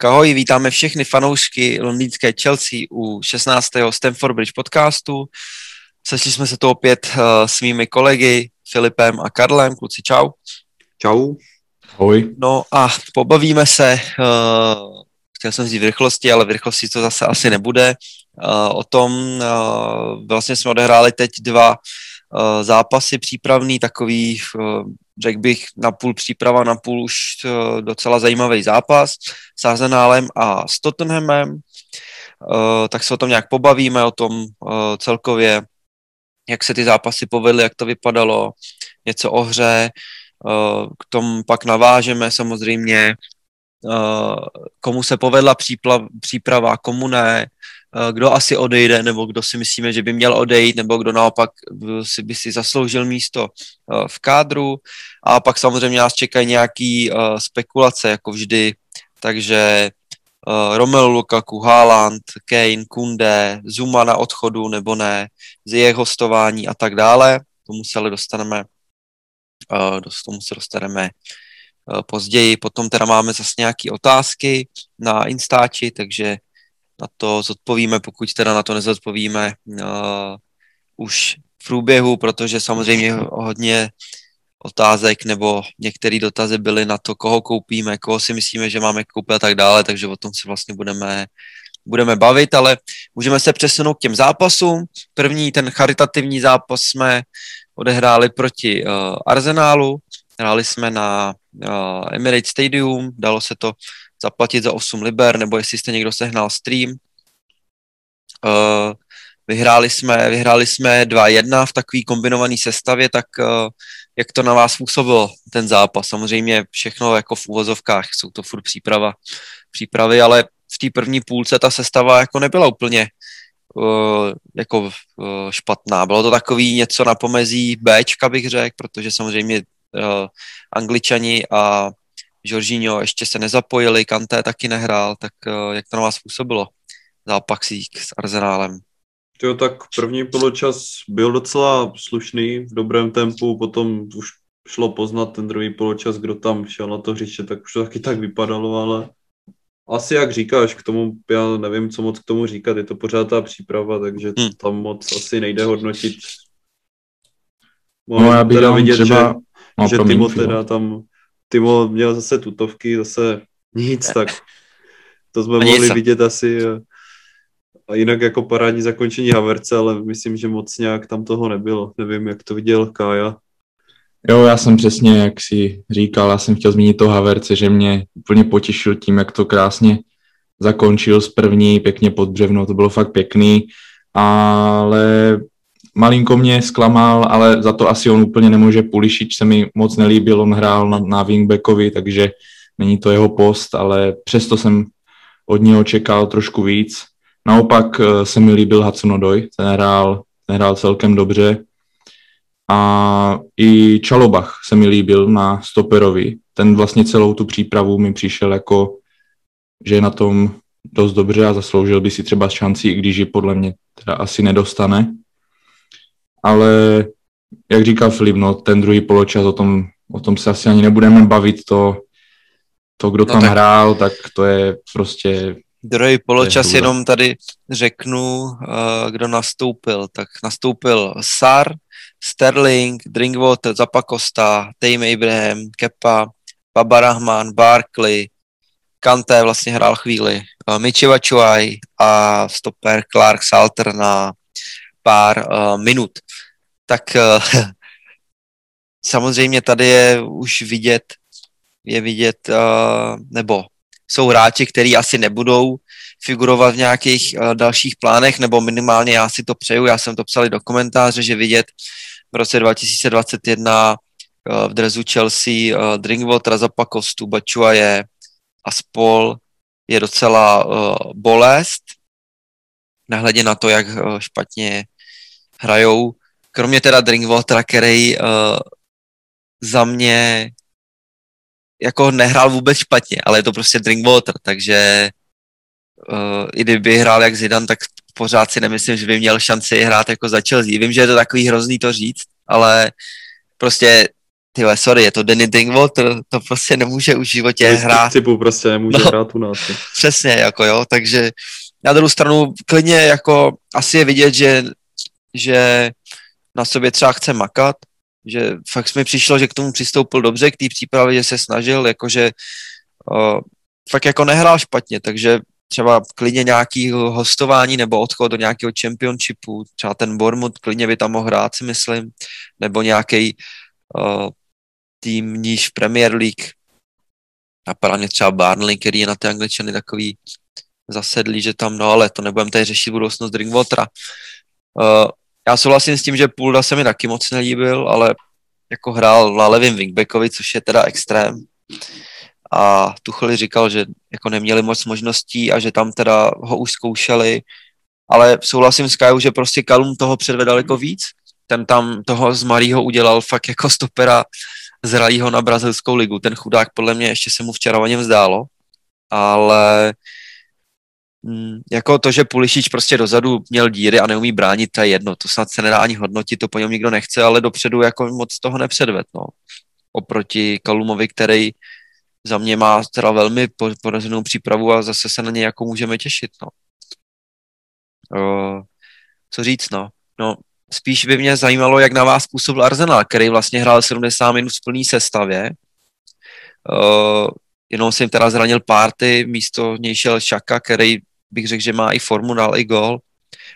Tak ahoj, vítáme všechny fanoušky londýnské Chelsea u 16. Stamford Bridge podcastu. Sešli jsme se tu opět uh, s mými kolegy Filipem a Karlem. Kluci, čau. Čau. Ahoj. No a pobavíme se, uh, chtěl jsem říct v rychlosti, ale v rychlosti to zase asi nebude. Uh, o tom uh, vlastně jsme odehráli teď dva zápasy přípravný, takový řekl bych, na půl příprava, na půl už uh, docela zajímavý zápas s Arsenálem a s Tottenhamem. Uh, tak se o tom nějak pobavíme, o tom uh, celkově, jak se ty zápasy povedly, jak to vypadalo, něco o hře, k tomu pak navážeme samozřejmě, komu se povedla příprava, komu ne, Eh, kdo asi odejde, nebo kdo si myslíme, že by měl odejít, nebo kdo naopak si by si zasloužil místo eh, v kádru. A pak samozřejmě nás čekají nějaký eh, spekulace, jako vždy, takže Romelu Lukaku, Haaland, Kane, Kunde, Zuma na odchodu nebo ne, z jejich hostování a tak dále. Tomu se ale dostaneme, tomu se dostaneme později. Potom teda máme zase nějaké otázky na Instači, takže na to zodpovíme, pokud teda na to nezodpovíme uh, už v průběhu, protože samozřejmě hodně otázek nebo některé dotazy byly na to, koho koupíme, koho si myslíme, že máme koupit a tak dále, takže o tom se vlastně budeme, budeme bavit, ale můžeme se přesunout k těm zápasům. První, ten charitativní zápas jsme odehráli proti uh, Arsenálu, hráli jsme na uh, Emirates Stadium, dalo se to zaplatit za 8 liber, nebo jestli jste někdo sehnal stream. Uh, vyhráli jsme, vyhráli jsme 2-1 v takové kombinované sestavě, tak uh, jak to na vás působilo, ten zápas? Samozřejmě všechno jako v úvozovkách, jsou to furt příprava, přípravy, ale v té první půlce ta sestava jako nebyla úplně uh, jako uh, špatná. Bylo to takový něco na pomezí Bčka, bych řekl, protože samozřejmě uh, Angličani a Jorginho ještě se nezapojili, Kanté taky nehrál, tak uh, jak to na vás působilo zápasík s Arzenálem? Jo, tak první poločas byl docela slušný, v dobrém tempu, potom už šlo poznat ten druhý poločas, kdo tam šel na to hřiště, tak už to taky tak vypadalo, ale asi jak říkáš, k tomu, já nevím, co moc k tomu říkat, je to pořád ta příprava, takže hmm. tam moc asi nejde hodnotit. no, já bych teda vidět, třeba... že, no, že Timo teda tam Timo měl zase tutovky, zase nic, tak to jsme mohli nic. vidět asi. A jinak jako parádní zakončení Haverce, ale myslím, že moc nějak tam toho nebylo. Nevím, jak to viděl Kája. Jo, já jsem přesně, jak si říkal, já jsem chtěl zmínit to Haverce, že mě úplně potěšil tím, jak to krásně zakončil z první, pěkně pod břevno, to bylo fakt pěkný, ale malinko mě zklamal, ale za to asi on úplně nemůže. Pulišič se mi moc nelíbil, on hrál na, na wingbackovi, takže není to jeho post, ale přesto jsem od něho čekal trošku víc. Naopak eh, se mi líbil Hudson ten hrál, ten hrál celkem dobře. A i Čalobach se mi líbil na stoperovi. Ten vlastně celou tu přípravu mi přišel jako, že je na tom dost dobře a zasloužil by si třeba šanci, i když ji podle mě teda asi nedostane ale jak říkal Filip, no, ten druhý poločas, o tom, o tom se asi ani nebudeme bavit, to, to kdo no tam tak... hrál, tak to je prostě... Druhý poločas jenom tady řeknu, uh, kdo nastoupil. Tak nastoupil Sar, Sterling, Drinkwater, Zapakosta, Tame Abraham, Kepa, Baba Rahman, Barkley, Kanté vlastně hrál chvíli, uh, Michi Bachuay a stoper Clark Salter na pár uh, minut tak uh, samozřejmě tady je už vidět, je vidět, uh, nebo jsou hráči, kteří asi nebudou figurovat v nějakých uh, dalších plánech, nebo minimálně já si to přeju, já jsem to psal do komentáře, že vidět v roce 2021 uh, v drezu Chelsea Drinkwater, Zapakostu, je a spol je docela bolest, nehledě na to, jak špatně hrajou kromě teda Drinkwater, který uh, za mě jako nehrál vůbec špatně, ale je to prostě Drinkwater, takže uh, i kdyby hrál jak Zidane, tak pořád si nemyslím, že by měl šanci hrát jako za Chelsea. Vím, že je to takový hrozný to říct, ale prostě ty sorry, je to Danny Dingwater, to prostě nemůže už v životě hrát. Typu prostě nemůže no, hrát u nás. Přesně, jako jo, takže na druhou stranu klidně jako asi je vidět, že, že na sobě třeba chce makat, že fakt mi přišlo, že k tomu přistoupil dobře, k té přípravě, že se snažil, jakože uh, fakt jako nehrál špatně, takže třeba klidně nějaký hostování nebo odchod do nějakého championshipu, třeba ten Bournemouth klidně by tam mohl hrát, si myslím, nebo nějaký uh, tým níž v Premier League. Napadá mě třeba Barnley, který je na ty angličany takový zasedlý, že tam, no ale to nebudeme tady řešit budoucnost Drinkwatera. Uh, já souhlasím s tím, že Pulda se mi taky moc nelíbil, ale jako hrál na levým wingbackovi, což je teda extrém. A Tuchel říkal, že jako neměli moc možností a že tam teda ho už zkoušeli, ale souhlasím s Kajou, že prostě Kalum toho předvedal jako víc. Ten tam toho z Marího udělal fakt jako stopera zralýho na brazilskou ligu. Ten chudák podle mě ještě se mu včera o něm zdálo, ale mm, jako to, že Pulišič prostě dozadu měl díry a neumí bránit, to je jedno, to snad se nedá ani hodnotit, to po něm nikdo nechce, ale dopředu jako moc toho nepředved, no. Oproti Kalumovi, který za mě má teda velmi porazenou přípravu a zase se na něj jako můžeme těšit, no. O, co říct, no. No, spíš by mě zajímalo, jak na vás působil Arsenal, který vlastně hrál 70 minut v plné sestavě. Uh, jenom jsem teda zranil párty, místo něj šel Šaka, který bych řekl, že má i formu, dal i gol.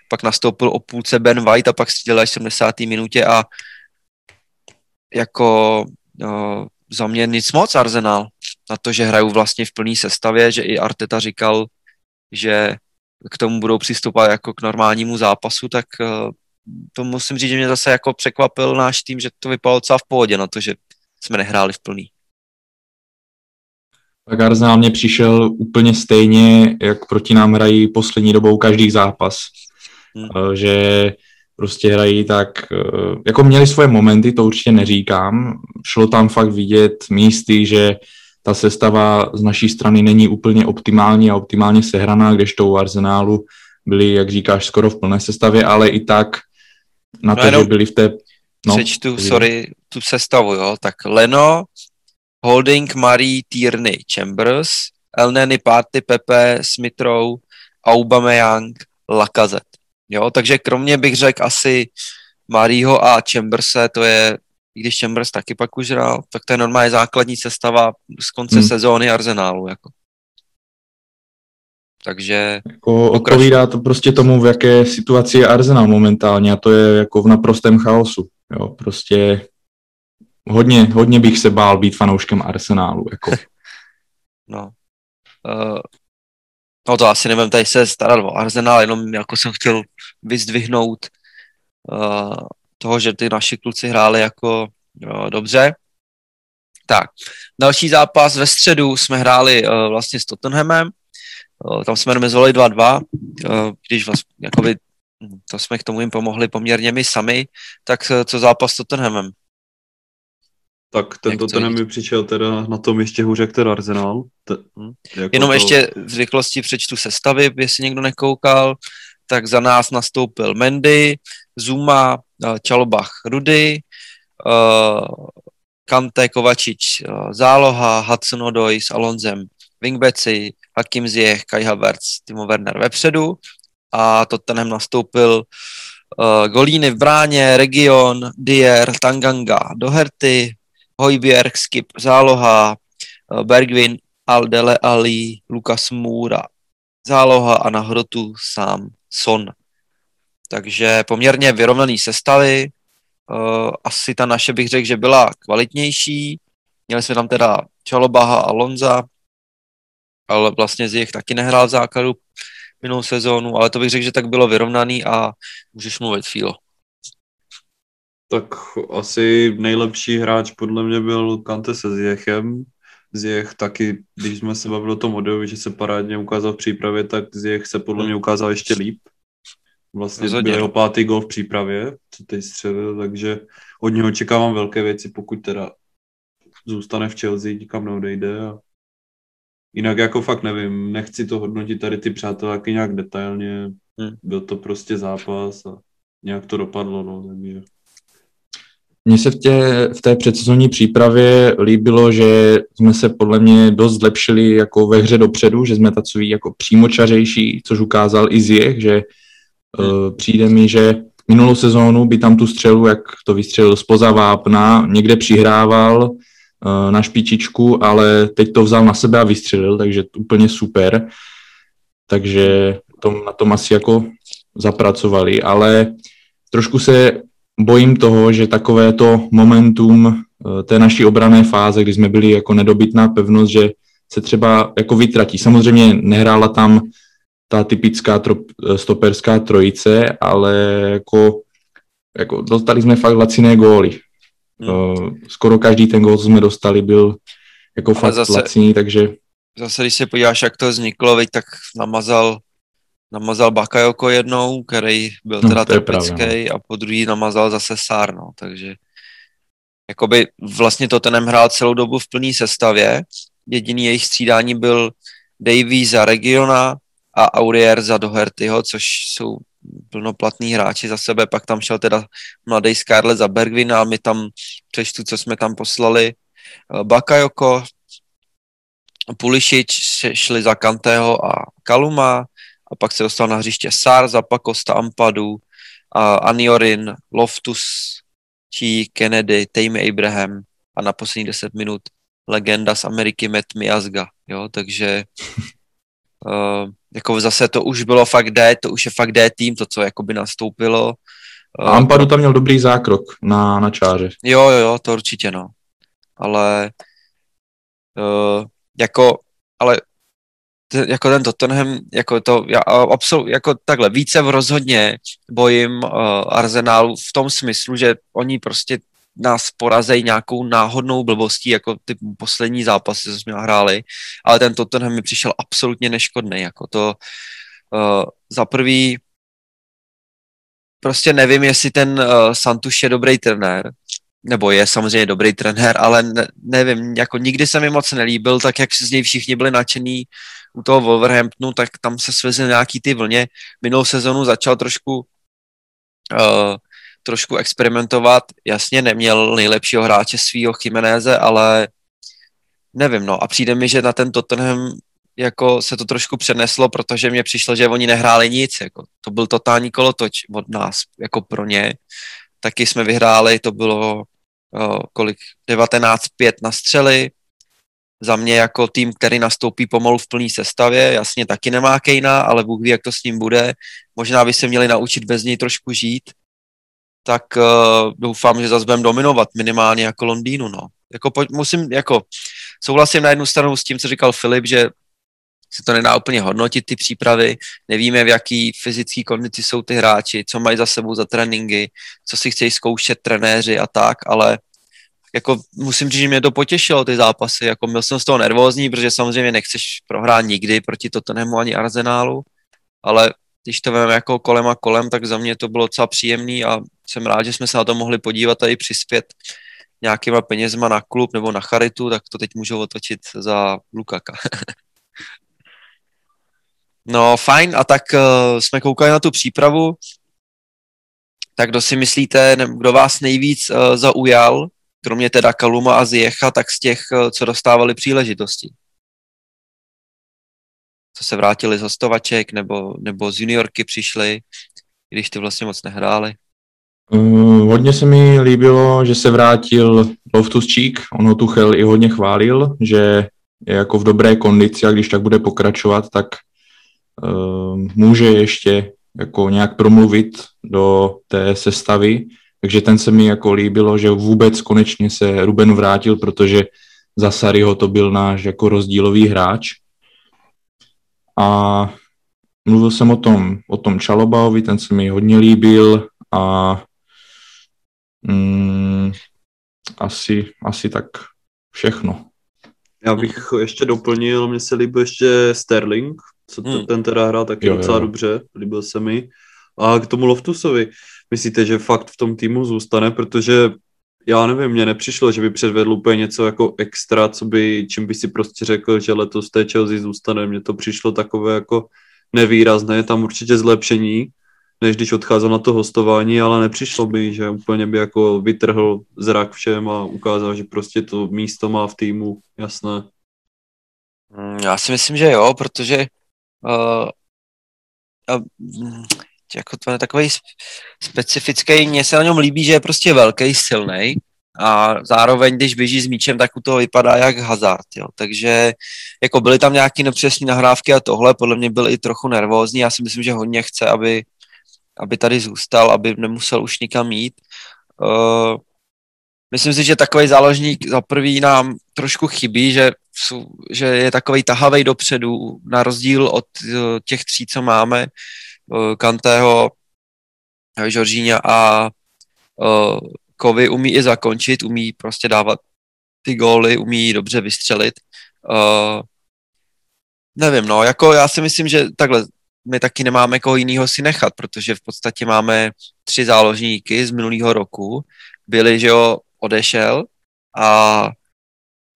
Pak nastoupil o půlce Ben White a pak střídal až 70. minutě a jako uh, za mě nic moc Arsenal na to, že hrajou vlastně v plné sestavě, že i Arteta říkal, že k tomu budou přistupovat jako k normálnímu zápasu, tak uh, to musím říct, že mě zase jako překvapil náš tým, že to vypadalo docela v pohodě na to, že jsme nehráli v plný. Tak Arsenal mě přišel úplně stejně, jak proti nám hrají poslední dobou každý zápas. Hmm. Eh, že prostě hrají tak, eh, jako měli svoje momenty, to určitě neříkám. Šlo tam fakt vidět místy, že ta sestava z naší strany není úplně optimální a optimálně sehraná, kdežto u Arsenálu byli, jak říkáš, skoro v plné sestavě, ale i tak na no to, že byli v té... No, přečtu, sorry, tu sestavu, jo, tak Leno, Holding, Marie, Tierney, Chambers, Elneny, Party, Pepe, Smithrow, Aubameyang, Lacazette. Jo, takže kromě bych řekl asi Marího a Chamberse, to je, i když Chambers taky pak už hrál, tak to je normálně základní sestava z konce hmm. sezóny Arsenálu. Jako. Takže... Jako odpovídá to prostě tomu, v jaké situaci je Arsenal momentálně a to je jako v naprostém chaosu. Jo, prostě hodně, hodně bych se bál být fanouškem Arsenálu. Jako. no. Uh, no to asi nevím tady se starat o Arsenal, jenom jako jsem chtěl vyzdvihnout uh, toho, že ty naši kluci hráli jako uh, dobře. Tak, další zápas ve středu jsme hráli uh, vlastně s Tottenhamem, Eh, tam jsme remizovali 2-2, eh, když vlastně, jakoby, hm, to jsme k tomu jim pomohli poměrně my sami, tak co zápas s Tottenhamem? Tak ten Tottenham mi přišel teda na tom ještě hůře jak ten Arsenal. T- hmm. jako Jenom to... ještě v rychlosti přečtu sestavy, jestli někdo nekoukal, tak za nás nastoupil Mendy, Zuma, Čalobach, Rudy, Kante, Kovačič, Záloha, Hudson Odoi s Alonzem, wingbacki, Hakim Ziyech, Kai Havertz, Timo Werner vepředu a Tottenham nastoupil uh, Golíny v bráně, Region, Dier, Tanganga, Doherty, Hojbjerg, Skip, Záloha, uh, Bergwin, Aldele Ali, Lukas Moura, Záloha a na hrotu sám Son. Takže poměrně vyrovnaný sestavy. Uh, asi ta naše bych řekl, že byla kvalitnější. Měli jsme tam teda Čalobaha a Lonza, ale vlastně z jich taky nehrál v základu minulou sezónu, ale to bych řekl, že tak bylo vyrovnaný a můžeš mluvit, Filo. Tak asi nejlepší hráč podle mě byl Kante se Zjechem. Zjech taky, když jsme se bavili o tom Odeovi, že se parádně ukázal v přípravě, tak Zjech se podle mě ukázal ještě líp. Vlastně byl jeho pátý gol v přípravě, co teď střelil, takže od něho očekávám velké věci, pokud teda zůstane v Chelsea, nikam neodejde a Jinak jako fakt nevím, nechci to hodnotit tady ty přáteláky nějak detailně, hmm. byl to prostě zápas a nějak to dopadlo, no, takže... Mně se v, tě, v té předsezonní přípravě líbilo, že jsme se podle mě dost zlepšili jako ve hře dopředu, že jsme takový jako přímočařejší, což ukázal i Ziyech, že uh, přijde mi, že minulou sezónu by tam tu střelu, jak to vystřelil spoza vápna, někde přihrával uh, na špičičku, ale teď to vzal na sebe a vystřelil, takže úplně super. Takže tom, na tom asi jako zapracovali, ale trošku se bojím toho, že takové to momentum eh, té naší obrané fáze, kdy jsme byli jako nedobytná pevnost, že se třeba jako vytratí. Samozřejmě nehrála tam ta typická trop, eh, stoperská trojice, ale jako, jako dostali jsme fakt laciné góly. Hmm. Skoro každý ten gól, co jsme dostali, byl jako ale fakt zase, laciný, takže... Zase, když se podíváš, jak to vzniklo, veď, tak namazal namazal Bakayoko jednou, který byl no, teda typický no. a po druhý namazal zase Sár, no, takže jakoby vlastně to tenem hrál celou dobu v plné sestavě, jediný jejich střídání byl Davy za Regiona a Aurier za Dohertyho, což jsou plnoplatní hráči za sebe, pak tam šel teda mladý Scarlett za Bergvina a my tam přečtu, co jsme tam poslali. Bakayoko, Pulišič šli za Kantého a Kaluma, a pak se dostal na hřiště Sar, Zapakosta, Ampadu, a Aniorin, Loftus, Chi, Kennedy, Tame Abraham a na poslední 10 minut legenda z Ameriky Matt Miazga, jo, takže uh, jako zase to už bylo fakt D, to už je fakt D tým, to, co jakoby nastoupilo. Uh, a Ampadu tam měl dobrý zákrok na, na čáře. Jo, jo, jo, to určitě, no. Ale uh, jako, ale jako ten Tottenham, jako to, já absolut, jako takhle, více v rozhodně bojím uh, Arsenálu v tom smyslu, že oni prostě nás porazejí nějakou náhodnou blbostí, jako ty poslední zápasy, co jsme hráli, ale ten Tottenham mi přišel absolutně neškodný, jako to uh, za prvý prostě nevím, jestli ten uh, Santuš je dobrý trenér, nebo je samozřejmě dobrý trenér, ale ne, nevím, jako nikdy se mi moc nelíbil, tak jak z něj všichni byli nadšení u toho Wolverhamptonu, tak tam se svezl nějaký ty vlně. Minulou sezonu začal trošku uh, trošku experimentovat. Jasně neměl nejlepšího hráče svého Chimenéze, ale nevím, no. A přijde mi, že na ten Tottenham jako se to trošku přeneslo, protože mě přišlo, že oni nehráli nic. Jako, to byl totální kolotoč od nás, jako pro ně. Taky jsme vyhráli, to bylo uh, kolik, 19-5 na střely, za mě jako tým, který nastoupí pomalu v plné sestavě, jasně taky nemá Kejna, ale Bůh ví, jak to s ním bude. Možná by se měli naučit bez něj trošku žít, tak uh, doufám, že zase budeme dominovat minimálně jako Londýnu, no. Jako pojď, musím, jako souhlasím na jednu stranu s tím, co říkal Filip, že se to nedá úplně hodnotit, ty přípravy, nevíme, v jaký fyzický kondici jsou ty hráči, co mají za sebou za tréninky, co si chtějí zkoušet trenéři a tak, ale jako musím říct, že mě to potěšilo, ty zápasy, jako byl jsem z toho nervózní, protože samozřejmě nechceš prohrát nikdy proti Tottenhamu ani Arsenálu, ale když to veme jako kolem a kolem, tak za mě to bylo docela příjemný a jsem rád, že jsme se na to mohli podívat a i přispět nějakýma penězma na klub nebo na charitu, tak to teď můžu otočit za Lukaka. no fajn, a tak uh, jsme koukali na tu přípravu, tak kdo si myslíte, kdo vás nejvíc uh, zaujal kromě teda Kaluma a Ziecha, tak z těch, eh, co dostávali příležitosti. Co se vrátili z hostovaček, nebo, nebo z juniorky přišli, když ty vlastně moc nehráli. Uh, hodně se mi líbilo, že se vrátil Loftus-Cheek, on ho Tuchel i hodně chválil, že je jako v dobré kondici a když tak bude pokračovat, tak uh, může ještě jako nějak promluvit do té sestavy takže ten se mi jako líbilo, že vůbec konečně se Ruben vrátil, protože za Sariho to byl náš jako rozdílový hráč. A mluvil jsem o tom, o tom Čalobaovi, ten se mi hodně líbil a mm, asi, asi tak všechno. Já bych ještě doplnil, mně se líbil ještě Sterling, co hmm. ten teda hrál taky jo, docela jo. dobře, líbil se mi. A k tomu Loftusovi, myslíte, že fakt v tom týmu zůstane, protože já nevím, mně nepřišlo, že by předvedl úplně něco jako extra, co by, čím by si prostě řekl, že letos té Chelsea zůstane. Mně to přišlo takové jako nevýrazné, je tam určitě zlepšení, než když odcházel na to hostování, ale nepřišlo by, že úplně by jako vytrhl zrak všem a ukázal, že prostě to místo má v týmu jasné. Mm, já si myslím, že jo, protože uh, uh, jako to je takový specifický, mně se na něm líbí, že je prostě velký, silný a zároveň, když běží s míčem, tak u toho vypadá jak hazard, jo. Takže jako byly tam nějaké nepřesné nahrávky a tohle, podle mě byl i trochu nervózní, já si myslím, že hodně chce, aby, aby tady zůstal, aby nemusel už nikam jít. Uh, myslím si, že takový záložník za prvý nám trošku chybí, že, že je takový tahavý dopředu, na rozdíl od uh, těch tří, co máme, Kantého, Žoržíňa a uh, Kovy umí i zakončit, umí prostě dávat ty góly, umí dobře vystřelit. Nevím, no, jako já si myslím, že takhle, my taky nemáme koho jiného si nechat, protože v podstatě máme tři záložníky z minulého roku. Byli, že jo, odešel a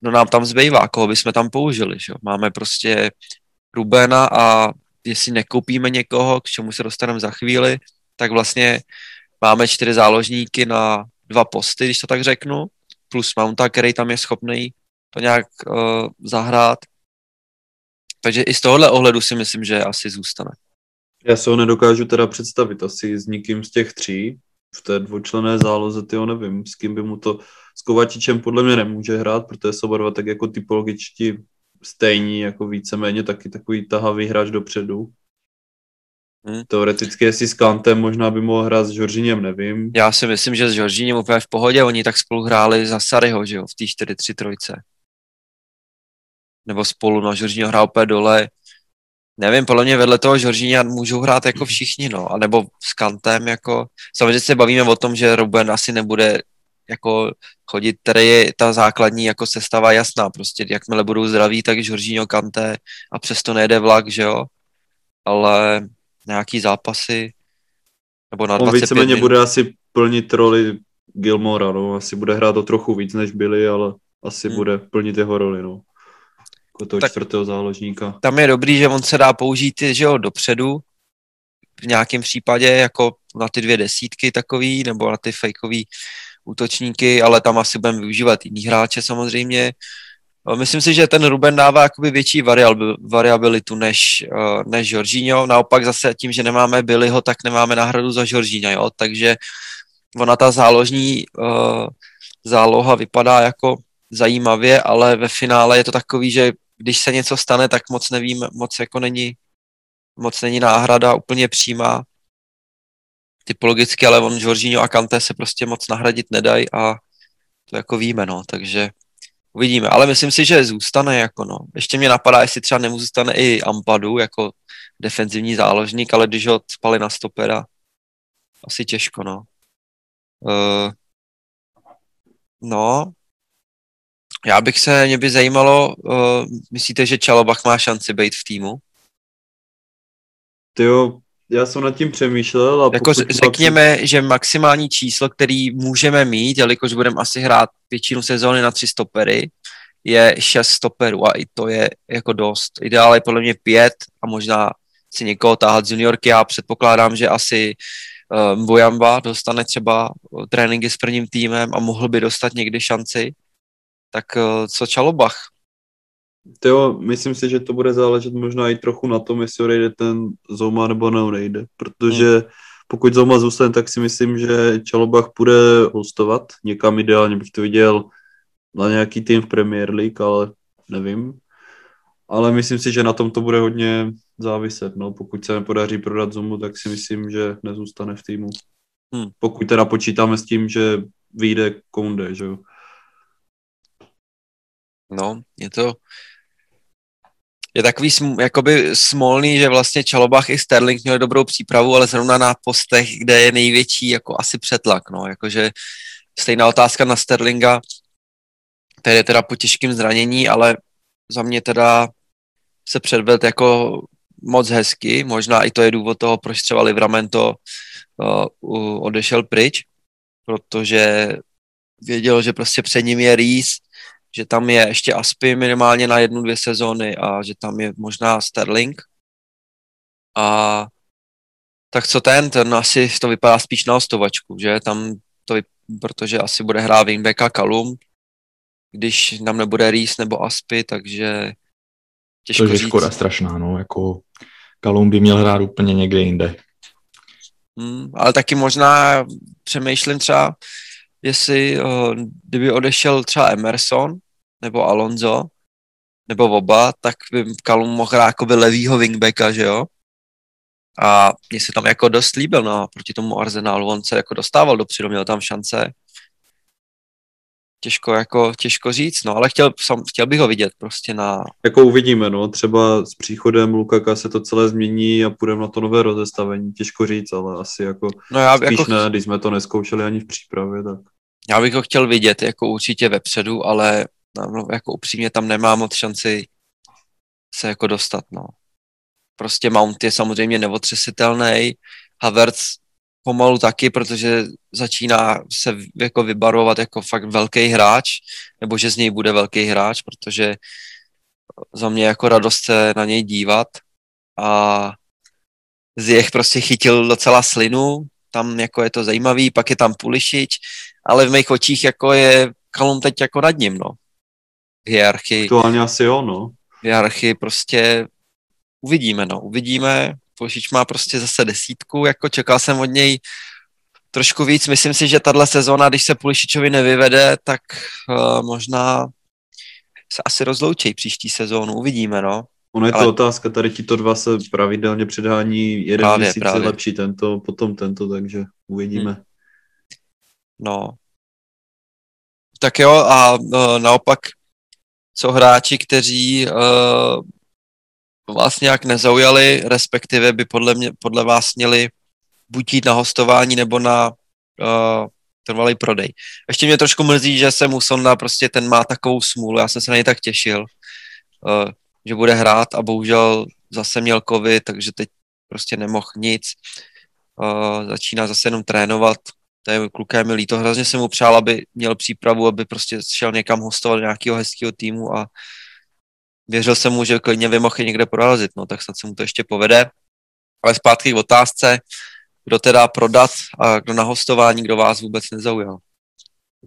no nám tam zbývá, koho bychom tam použili, že jo. Máme prostě Rubena a jestli nekoupíme někoho, k čemu se dostaneme za chvíli, tak vlastně máme čtyři záložníky na dva posty, když to tak řeknu, plus Mounta, který tam je schopný to nějak uh, zahrát. Takže i z tohohle ohledu si myslím, že asi zůstane. Já se ho nedokážu teda představit asi s nikým z těch tří. V té dvoučlené záloze, ty nevím, s kým by mu to... S Kovačičem podle mě nemůže hrát, protože jsou oba dva tak jako typologičtí stejní, jako víceméně taky takový tahavý hráč dopředu. Hmm. Teoreticky, jestli s Kantem možná by mohl hrát s Žoržíněm, nevím. Já si myslím, že s Žoržíněm úplně v pohodě, oni tak spolu hráli za Saryho, že jo, v té 4-3 trojce. Nebo spolu, no, Žoržíňo hrál úplně dole. Nevím, podle mě vedle toho Žoržíňa můžou hrát jako všichni, no, a nebo s Kantem, jako, samozřejmě se bavíme o tom, že Ruben asi nebude jako chodit, tady je ta základní jako sestava jasná, prostě jakmile budou zdraví, tak Žoržíňo Kante a přesto nejde vlak, že jo, ale nějaký zápasy, nebo na On víceméně bude asi plnit roli Gilmora, no. Asi bude hrát o trochu víc, než byli, ale asi hmm. bude plnit jeho roli, no. Jako toho tak čtvrtého záložníka. Tam je dobrý, že on se dá použít, že jo, dopředu, v nějakém případě, jako na ty dvě desítky takový, nebo na ty fejkový útočníky, ale tam asi budeme využívat jiný hráče samozřejmě. Myslím si, že ten Ruben dává jakoby větší variabilitu než, eh, než Jorginho. Naopak zase tím, že nemáme Billyho, tak nemáme náhradu za Jorginho, jo? takže ona ta záložní uh, záloha vypadá jako zajímavě, ale ve finále je to takový, že když se něco stane, tak moc nevím, moc jako není, moc není náhrada úplně přímá typologicky, ale on Jorginho a Kante se prostě moc nahradit nedají a to jako víme, no, takže Uvidíme, ale myslím si, že zůstane jako no. Ještě mě napadá, jestli třeba nezůstane i Ampadu jako defenzivní záložník, ale když ho spali na stopera, asi těžko, no. Uh, no, já bych se, mě by zajímalo, uh, myslíte, že Čalobach má šanci být v týmu? Ty jo, já jsem nad tím přemýšlel. A jako řekněme, pak... že maximální číslo, který můžeme mít, jelikož budeme asi hrát většinu sezóny na tři stopery, je šest stoperů a i to je jako dost. Ideál je podle mě pět a možná si někoho táhat z juniorky. Já předpokládám, že asi uh, Bojamba dostane třeba tréninky s prvním týmem a mohl by dostat někdy šanci. Tak uh, co Čalobach? Jo, myslím si, že to bude záležet možná i trochu na tom, jestli odejde ten Zoma nebo neodejde, protože hmm. pokud Zoma zůstane, tak si myslím, že Čalobach bude hostovat někam ideálně, bych to viděl na nějaký tým v Premier League, ale nevím. Ale myslím si, že na tom to bude hodně záviset. No. Pokud se nepodaří prodat Zomu, tak si myslím, že nezůstane v týmu. Hmm. Pokud teda počítáme s tím, že vyjde Kounde, že jo. No, je to, je takový sm, jakoby smolný, že vlastně Čalobach i Sterling měli dobrou přípravu, ale zrovna na postech, kde je největší jako asi přetlak, no, jakože stejná otázka na Sterlinga, který je teda po těžkém zranění, ale za mě teda se předvedl jako moc hezky, možná i to je důvod toho, proč třeba Livramento uh, odešel pryč, protože věděl, že prostě před ním je Reese, že tam je ještě Aspy minimálně na jednu, dvě sezóny a že tam je možná Sterling. A Tak co ten, ten asi to vypadá spíš na ostovačku, že? Tam to, protože asi bude hrát wingbacka Kalum, když nám nebude Reese nebo Aspy, takže těžko To je škoda strašná, no, jako Kalum by měl hrát úplně někde jinde. Hmm, ale taky možná přemýšlím třeba, jestli uh, kdyby odešel třeba Emerson nebo Alonso, nebo oba, tak by Kalum mohl hrát jako levýho wingbacka, že jo? A mně se tam jako dost líbil, no, proti tomu Arsenalu, on se jako dostával dopředu, měl tam šance. Těžko, jako, těžko říct, no, ale chtěl, sam, chtěl bych ho vidět prostě na, Jako uvidíme, no, třeba s příchodem Lukaka se to celé změní a půjdeme na to nové rozestavení, těžko říct, ale asi jako no já, spíš jako, ne, když jsme to neskoušeli ani v přípravě, tak já bych ho chtěl vidět jako určitě vepředu, ale no, jako upřímně tam nemá moc šanci se jako dostat, no. Prostě Mount je samozřejmě neotřesitelný, Havertz pomalu taky, protože začíná se jako vybarovat jako fakt velký hráč, nebo že z něj bude velký hráč, protože za mě jako radost se na něj dívat a Ziyech prostě chytil docela slinu, tam jako je to zajímavý, pak je tam Pulišič, ale v mých očích jako je Kalum teď jako nad ním, no. V hierarchii, aktuálně asi jo, no. v hierarchii prostě uvidíme, no, uvidíme. Pulišič má prostě zase desítku, jako čekal jsem od něj trošku víc. Myslím si, že tahle sezóna, když se Pulišičovi nevyvede, tak uh, možná se asi rozloučí příští sezónu, uvidíme, no. Ono je to Ale- otázka, tady tito dva se pravidelně předhání, jeden Právě, měsíc právě. je lepší tento, potom tento, takže uvidíme. No. Tak jo, a uh, naopak, co hráči, kteří uh, vás nějak nezaujali, respektive by podle, mě, podle vás měli buď jít na hostování nebo na uh, trvalý prodej. Ještě mě trošku mrzí, že se Musonda prostě ten má takovou smůlu, já jsem se na něj tak těšil, uh, že bude hrát a bohužel zase měl covid, takže teď prostě nemohl nic. Uh, začíná zase jenom trénovat, to je kluka je mi líto, hrozně jsem mu přál, aby měl přípravu, aby prostě šel někam hostovat do nějakého hezkého týmu a věřil jsem mu, že klidně by mohl někde prorazit, no tak snad se mu to ještě povede. Ale zpátky k otázce, kdo teda prodat a kdo na hostování, kdo vás vůbec nezaujal.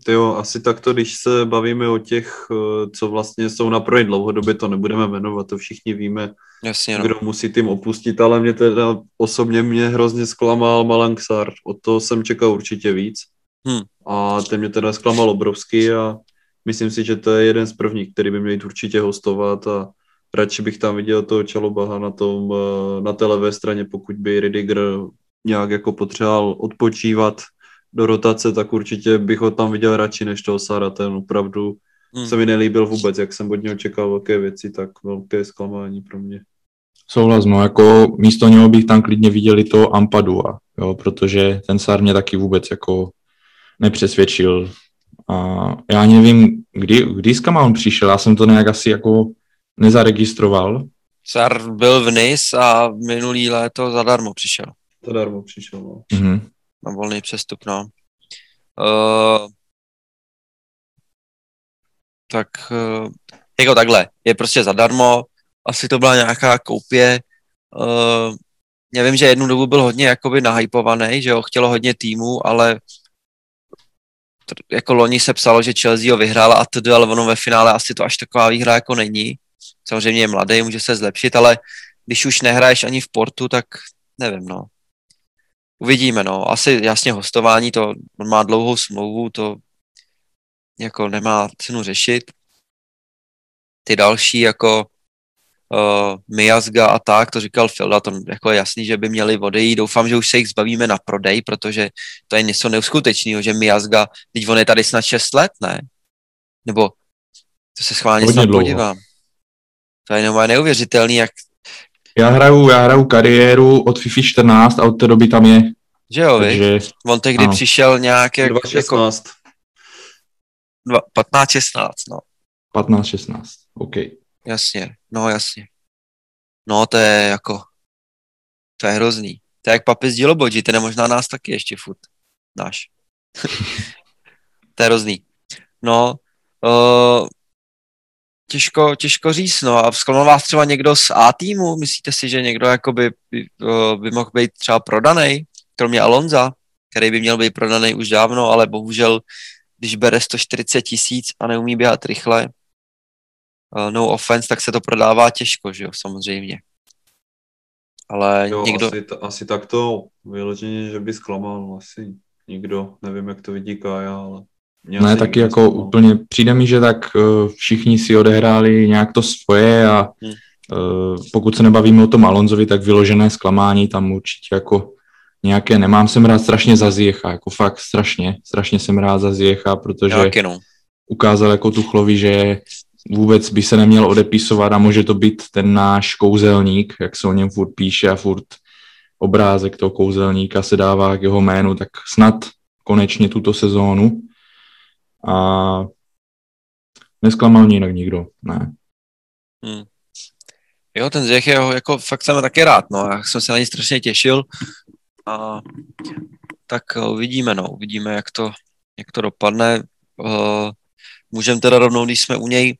Ty jo, asi takto, když se bavíme o těch, eh, co vlastně jsou na prodej dlouhodobě, to nebudeme jmenovat, to všichni víme, Jasně, no. kdo musí tým opustit, ale mě teda osobně mě hrozně zklamal Malangsar, od toho jsem čekal určitě víc. Hmm. A ten mě teda zklamal obrovsky a myslím si, že to je jeden z prvních, který by měl jít určitě hostovat a radši bych tam viděl toho Čalobaha na, tom, eh, na té levé straně, pokud by Ridiger nějak jako potřeboval odpočívat do rotace, tak určitě bych ho tam viděl radši než toho Sara, ten opravdu Hmm. se mi nelíbil vůbec, jak jsem od něho čekal velké věci, tak velké zklamání pro mě. Souhlas, no, jako místo něho bych tam klidně viděli to Ampadua, jo, protože ten Sár mě taky vůbec jako nepřesvědčil. A já ani nevím, kdy, kdy s on přišel, já jsem to nějak asi jako nezaregistroval. Sar byl v NIS a minulý léto zadarmo přišel Zadarmo přišel, no. Mhm. na volný přestup, no. Uh, tak uh, jako takhle, je prostě zadarmo, asi to byla nějaká koupě, uh, já vím, že jednu dobu byl hodně jakoby nahypovaný, že ho chtělo hodně týmů, ale jako loni se psalo, že Chelsea ho vyhrála a tedy, ale ono ve finále asi to až taková výhra jako není. Samozřejmě je mladý, může se zlepšit, ale když už nehraješ ani v portu, tak nevím, no. Uvidíme, no. Asi jasně hostování, to on má dlouhou smlouvu, to jako nemá cenu řešit. Ty další, jako uh, Miazga a tak, to říkal Filda, to jako je jasný, že by měli odejít. Doufám, že už se jich zbavíme na prodej, protože to je něco neuskutečného, že Miazga, teď on je tady snad 6 let, ne? Nebo to se schválně Hodně snad dlouho. podívám. To je normálně neuvěřitelný, jak, Já hraju, já hraju kariéru od FIFA 14 a od té doby tam je, že jo, takže... On tehdy ano. přišel nějak jak, jako 2016. dva- 15-16, no. 15-16, OK. Jasně, no jasně. No to je jako, to je hrozný. To je jak papi z Dilobodži, ten je možná nás taky ještě furt. Náš. to je hrozný. No, uh, těžko, těžko říct, no a zklamal vás třeba někdo z A týmu? Myslíte si, že někdo jakoby by, by mohl být třeba prodaný, kromě Alonza, který by měl být prodaný už dávno, ale bohužel, když bere 140 tisíc a neumí běhat rychle, no offense, tak se to prodává těžko, že jo, samozřejmě. Ale jo, někdo... Asi, asi tak to vyloženě, že by zklamal, asi nikdo, nevím, jak to vidí Kája, ale ne, taky jako zklamal. úplně, přijde mi, že tak uh, všichni si odehráli nějak to svoje a hmm. uh, pokud se nebavíme o tom Alonzovi, tak vyložené zklamání tam určitě jako nějaké nemám. Jsem rád strašně za Ziecha, jako fakt strašně, strašně jsem rád za Ziecha, protože no. ukázal jako Tuchlovi, že vůbec by se neměl odepisovat a může to být ten náš kouzelník, jak se o něm furt píše a furt obrázek toho kouzelníka se dává k jeho jménu, tak snad konečně tuto sezónu. A nesklamal mě jinak nikdo, ne. Hmm. Jo, ten Zech je jako fakt jsem taky rád, no, já jsem se na něj strašně těšil a tak uvidíme, no, uvidíme, jak to, jak to dopadne. Uh, můžeme teda rovnou, když jsme u něj,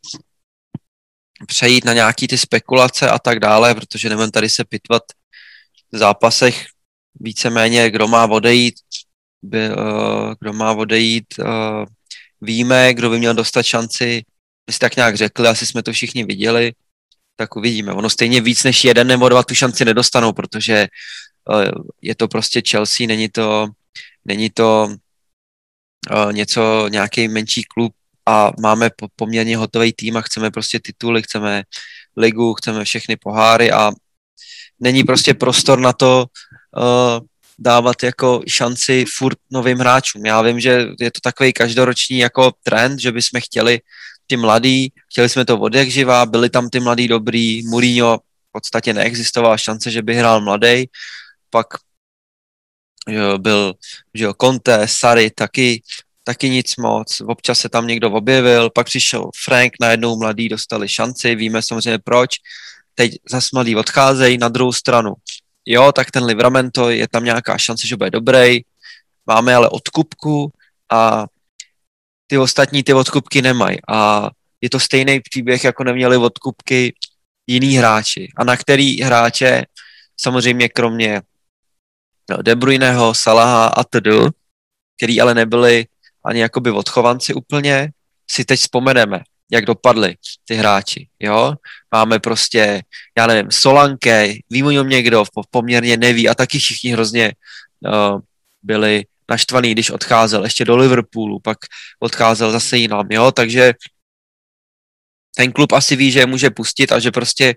přejít na nějaký ty spekulace a tak dále, protože nevím tady se pitvat v zápasech víceméně, kdo má odejít, by, uh, kdo má odejít, uh, víme, kdo by měl dostat šanci, my si tak nějak řekli, asi jsme to všichni viděli, tak uvidíme. Ono stejně víc než jeden nebo dva tu šanci nedostanou, protože uh, je to prostě Chelsea, není to, není to uh, něco, nějaký menší klub, a máme poměrně hotový tým a chceme prostě tituly, chceme ligu, chceme všechny poháry a není prostě prostor na to uh, dávat jako šanci furt novým hráčům. Já vím, že je to takový každoroční jako trend, že bychom chtěli ty mladý, chtěli jsme to od jak živá, byli tam ty mladý dobrý, Mourinho v podstatě neexistovala šance, že by hrál mladý, pak jo, byl že jo, Conte, Sary taky taky nic moc, občas se tam někdo objevil, pak přišel Frank, najednou mladý dostali šanci, víme samozřejmě proč, teď zase mladý odcházejí na druhou stranu. Jo, tak ten Livramento, je tam nějaká šance, že bude dobrý, máme ale odkupku a ty ostatní ty odkupky nemají a je to stejný příběh, jako neměli odkupky jiný hráči. A na který hráče, samozřejmě kromě no, De Bruyneho, Salaha a td., který ale nebyli ani jakoby odchovanci úplně, si teď vzpomeneme, jak dopadli ty hráči, jo. Máme prostě, já nevím, Solanke, ví o něm někdo, poměrně neví a taky všichni hrozně uh, byli naštvaný, když odcházel ještě do Liverpoolu, pak odcházel zase jinam, jo, takže ten klub asi ví, že je může pustit a že prostě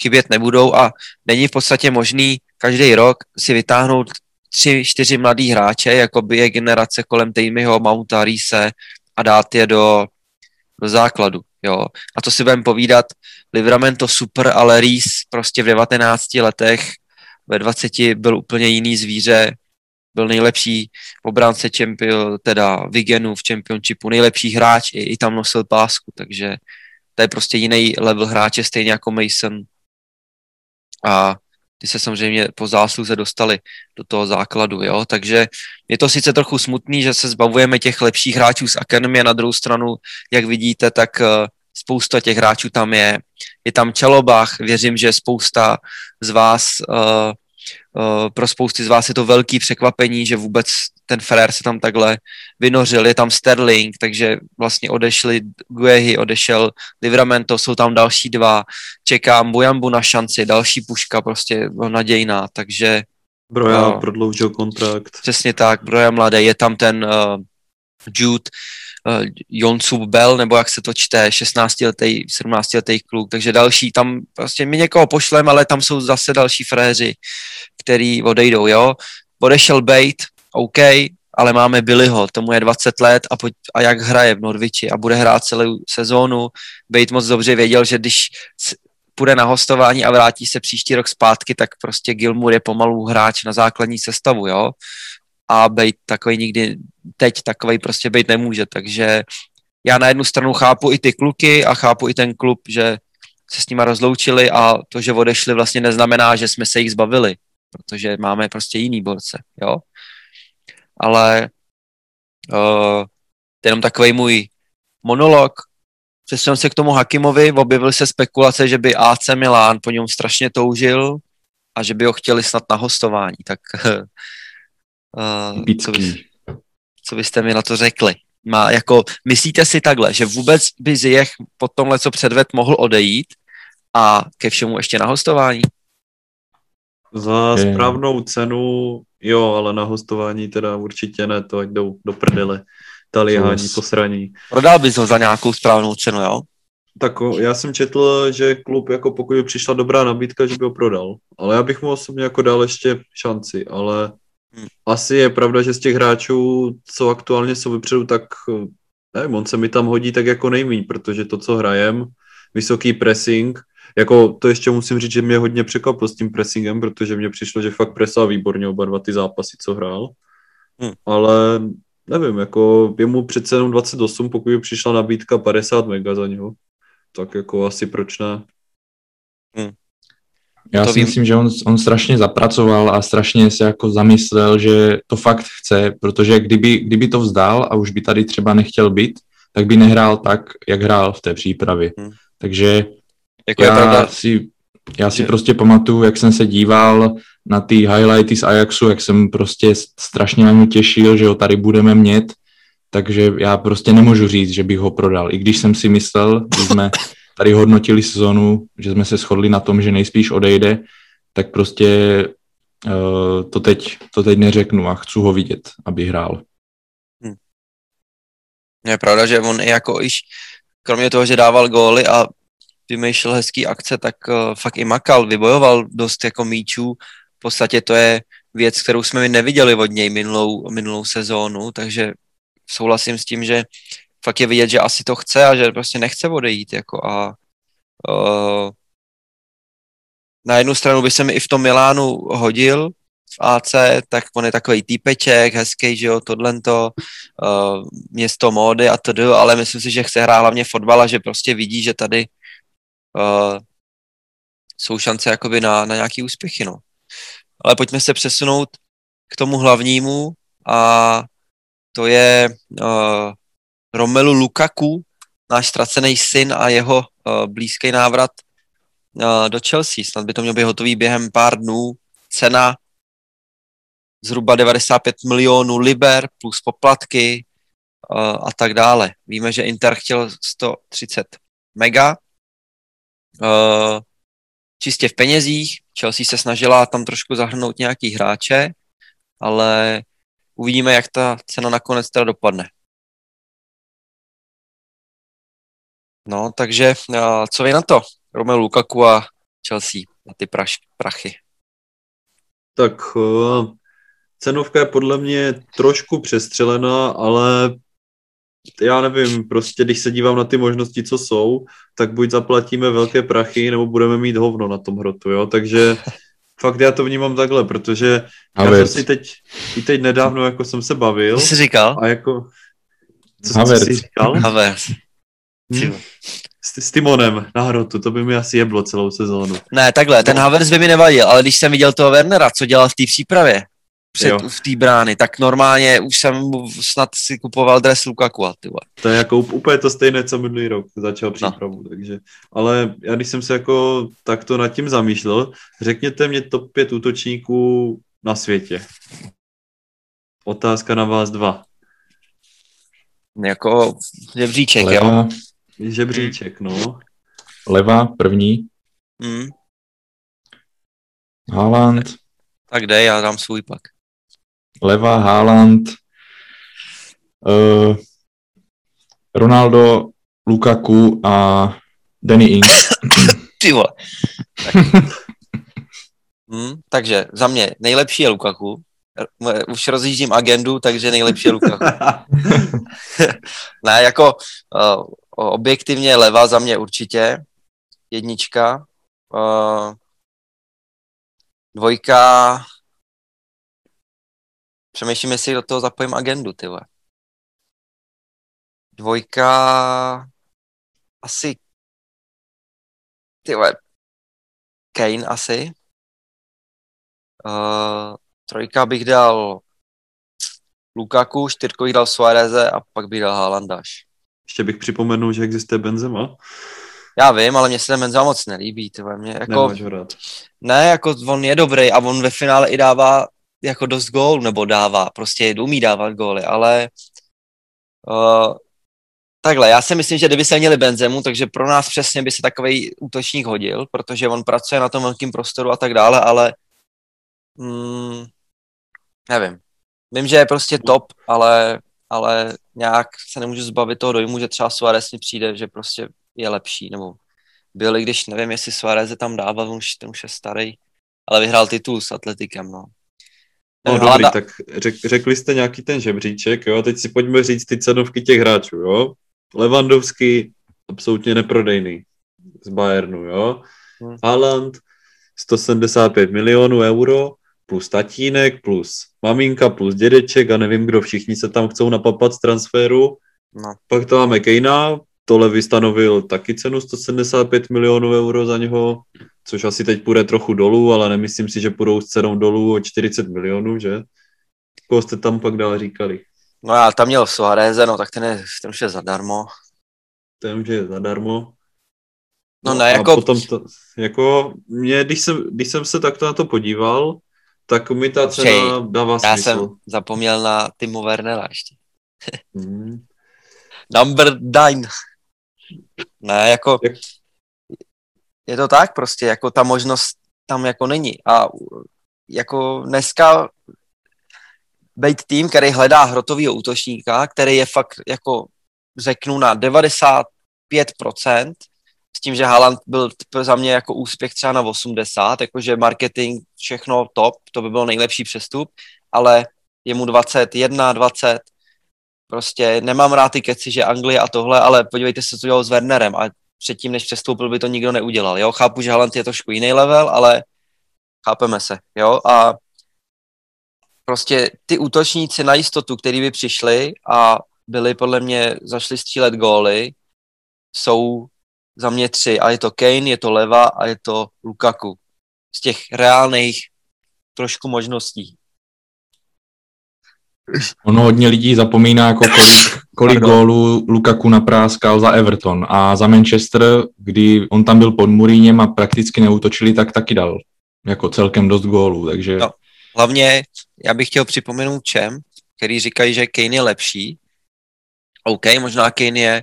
chybět nebudou a není v podstatě možný každý rok si vytáhnout tři, čtyři mladý hráče, jako by je generace kolem Tejmyho, Mounta, Rise a dát je do, do základu. Jo. A to si budeme povídat, Livramento super, ale Reese prostě v 19 letech, ve 20 byl úplně jiný zvíře, byl nejlepší obránce champion, teda Vigenu v championshipu, nejlepší hráč, i, i tam nosil pásku, takže to je prostě jiný level hráče, stejně jako Mason. A ty se samozřejmě po zásluze dostali do toho základu, jo, takže je to sice trochu smutný, že se zbavujeme těch lepších hráčů z akademie, na druhou stranu, jak vidíte, tak eh, spousta těch hráčů tam je, je tam Čelobach, věřím, že spousta z vás uh, pro spousty z vás je to velký překvapení, že vůbec ten Ferrer se tam takhle vynořil, je tam Sterling, takže vlastně odešli Guehi, odešel Livramento, jsou tam další dva, čekám Bujambu na šanci, další puška prostě nadějná, takže Broja uh, prodloužil kontrakt. Přesně tak, Broja mladý, je tam ten uh, Jude, uh, Jonsub Bell, nebo jak se to čte, 16-letý, 17-letý kluk, takže další, tam prostě my někoho pošleme, ale tam jsou zase další fréři, který odejdou, jo. Odešel Bate, OK, ale máme Billyho, tomu je 20 let a, pojď, a jak hraje v Norviči a bude hrát celou sezónu. Bate moc dobře věděl, že když půjde na hostování a vrátí se příští rok zpátky, tak prostě Gilmour je pomalu hráč na základní sestavu, jo. A Bate takový nikdy teď takový prostě být nemůže, takže já na jednu stranu chápu i ty kluky a chápu i ten klub, že se s nima rozloučili a to, že odešli vlastně neznamená, že jsme se jich zbavili protože máme prostě jiný borce, jo. Ale uh, to je jenom takový můj monolog. přesuneme se k tomu Hakimovi, objevil se spekulace, že by AC Milan po něm strašně toužil a že by ho chtěli snad na hostování, tak uh, co, by, co byste mi na to řekli? Má, jako, myslíte si takhle, že vůbec by Ziyech po tomhle, co předved, mohl odejít a ke všemu ještě na hostování? Za správnou cenu, jo, ale na hostování teda určitě ne, to ať jdou do prdele. Talihání, posraní. Prodal bys ho za nějakou správnou cenu, jo? Tak já jsem četl, že klub, jako pokud by přišla dobrá nabídka, že by ho prodal. Ale já bych mu osobně jako dal ještě šanci, ale. Asi je pravda, že z těch hráčů, co aktuálně jsou vypředu, tak nevím, on se mi tam hodí tak jako nejmíň, protože to, co hrajem, vysoký pressing, jako to ještě musím říct, že mě hodně překvapilo s tím pressingem, protože mně přišlo, že fakt presal výborně oba dva ty zápasy, co hrál. Hmm. Ale nevím, jako je mu přece jenom 28, pokud by přišla nabídka 50 mega za něho, tak jako asi proč ne. Hmm. Já to si vím. myslím, že on, on strašně zapracoval a strašně se jako zamyslel, že to fakt chce, protože kdyby, kdyby to vzdal a už by tady třeba nechtěl být, tak by nehrál tak, jak hrál v té přípravě. Hmm. Takže jako já, si, já si prostě pamatuju, jak jsem se díval na ty highlighty z Ajaxu, jak jsem prostě strašně na ně těšil, že ho tady budeme mít, takže já prostě nemůžu říct, že bych ho prodal. I když jsem si myslel, když jsme tady hodnotili sezonu, že jsme se shodli na tom, že nejspíš odejde, tak prostě uh, to, teď, to teď neřeknu a chci ho vidět, aby hrál. Hmm. Je pravda, že on i jako iž, kromě toho, že dával góly a vymýšlel hezký akce, tak uh, fakt i makal, vybojoval dost jako míčů. V podstatě to je věc, kterou jsme neviděli od něj minulou, minulou sezónu, takže souhlasím s tím, že fakt je vidět, že asi to chce a že prostě nechce odejít. Jako a uh, na jednu stranu by se mi i v tom Milánu hodil, v AC, tak on je takový týpeček, hezký, že jo, tohle to, uh, město módy a td, ale myslím si, že chce hrát hlavně fotbal a že prostě vidí, že tady uh, jsou šance jakoby na, na nějaký úspěchy, no. Ale pojďme se přesunout k tomu hlavnímu a to je uh, Romelu Lukaku, náš ztracený syn a jeho uh, blízký návrat uh, do Chelsea. Snad by to mělo být hotový během pár dnů. Cena zhruba 95 milionů liber plus poplatky uh, a tak dále. Víme, že Inter chtěl 130 mega, uh, čistě v penězích. Chelsea se snažila tam trošku zahrnout nějaký hráče, ale uvidíme, jak ta cena nakonec teda dopadne. No, takže uh, co vy na to? Romelu Lukaku a Chelsea na ty praš, prachy. Tak uh, cenovka je podle mě trošku přestřelená, ale já nevím, prostě když se dívám na ty možnosti, co jsou, tak buď zaplatíme velké prachy, nebo budeme mít hovno na tom hrotu, jo, takže fakt já to vnímám takhle, protože a já jsem si teď, i teď nedávno jako jsem se bavil. Co jsi říkal? A jako, co, co jsi říkal? Havertz. Hmm. S, s Timonem na hrotu, to by mi asi jeblo celou sezónu. Ne, takhle, ten Havertz by mi nevadil, ale když jsem viděl toho Wernera, co dělal v té přípravě, před, jo. v té brány, tak normálně už jsem snad si kupoval dres Lukaku. Ty to je jako úplně to stejné, co minulý rok začal no. přípravu, no. takže, ale já když jsem se jako takto nad tím zamýšlel, řekněte mě top 5 útočníků na světě. Otázka na vás dva. Jako žebříček, jo? Žebříček, no. Leva, první. Mm. Haaland. Tak dej, já dám svůj pak. Leva, Haaland, uh, Ronaldo, Lukaku a Danny Ings. Ty vole. Tak. hmm, takže za mě nejlepší je Lukaku. Už rozjíždím agendu, takže nejlepší je Lukaku. ne, jako uh, objektivně leva za mě určitě. Jednička. Uh, dvojka Přemýšlím, jestli do toho zapojím agendu, ty vole. Dvojka asi ty vole, Kane asi. Uh, trojka bych dal Lukaku, čtyřku bych dal Suareze a pak bych dal Haalandáš. Ještě bych připomenul, že existuje Benzema. Já vím, ale mně se ten Benzema moc nelíbí. Tyhle. Mě jako, ne, jako on je dobrý a on ve finále i dává jako dost gól, nebo dává, prostě umí dávat góly, ale uh, takhle, já si myslím, že kdyby se měli Benzemu, takže pro nás přesně by se takový útočník hodil, protože on pracuje na tom velkém prostoru a tak dále, ale mm, nevím. Vím, že je prostě top, ale, ale nějak se nemůžu zbavit toho dojmu, že třeba Suarez mi přijde, že prostě je lepší, nebo byl, i když nevím, jestli Suarez je tam dával, on už, ten už je starý, ale vyhrál titul s Atletikem, no. No dobrý, Hlada- tak řek, řekli jste nějaký ten žebříček, jo, a teď si pojďme říct ty cenovky těch hráčů, jo. Levandovský, absolutně neprodejný z Bayernu, jo. Hmm. Haaland, 175 milionů euro, plus tatínek, plus maminka, plus dědeček a nevím kdo, všichni se tam chcou napapat z transferu. No. Pak to máme Kejna, tohle vystanovil taky cenu 175 milionů euro za něho, což asi teď půjde trochu dolů, ale nemyslím si, že půjdou s cenou dolů o 40 milionů, že? Koho jste tam pak dál říkali? No já tam měl Suareze, no tak ten, je, ten už je zadarmo. Ten, že je zadarmo. No ne, a jako- Potom to, jako mě, když jsem, když jsem se takto na to podíval, tak mi ta cena Počkej, dává Já smysl. jsem zapomněl na Timo Wernera ještě. Hmm. Number nine. Ne, jako Jak- je to tak prostě, jako ta možnost tam jako není. A jako dneska být tým, který hledá hrotovýho útočníka, který je fakt jako řeknu na 95%, s tím, že Haaland byl za mě jako úspěch třeba na 80, jakože marketing, všechno top, to by byl nejlepší přestup, ale je mu 21, 20, prostě nemám rád ty keci, že Anglie a tohle, ale podívejte se, co dělal s Wernerem a předtím, než přestoupil, by to nikdo neudělal, jo, chápu, že Haaland je trošku jiný level, ale chápeme se, jo, a prostě ty útočníci na jistotu, který by přišli a byli podle mě, zašli střílet góly, jsou za mě tři a je to Kane, je to Leva a je to Lukaku. Z těch reálných trošku možností. Ono hodně lidí zapomíná, jako kolik, kolik gólů Lukaku napráskal za Everton a za Manchester, kdy on tam byl pod Muríněm a prakticky neútočili, tak taky dal jako celkem dost gólů, takže No. Hlavně já bych chtěl připomenout čem, který říkají, že Kane je lepší. OK, možná Kane je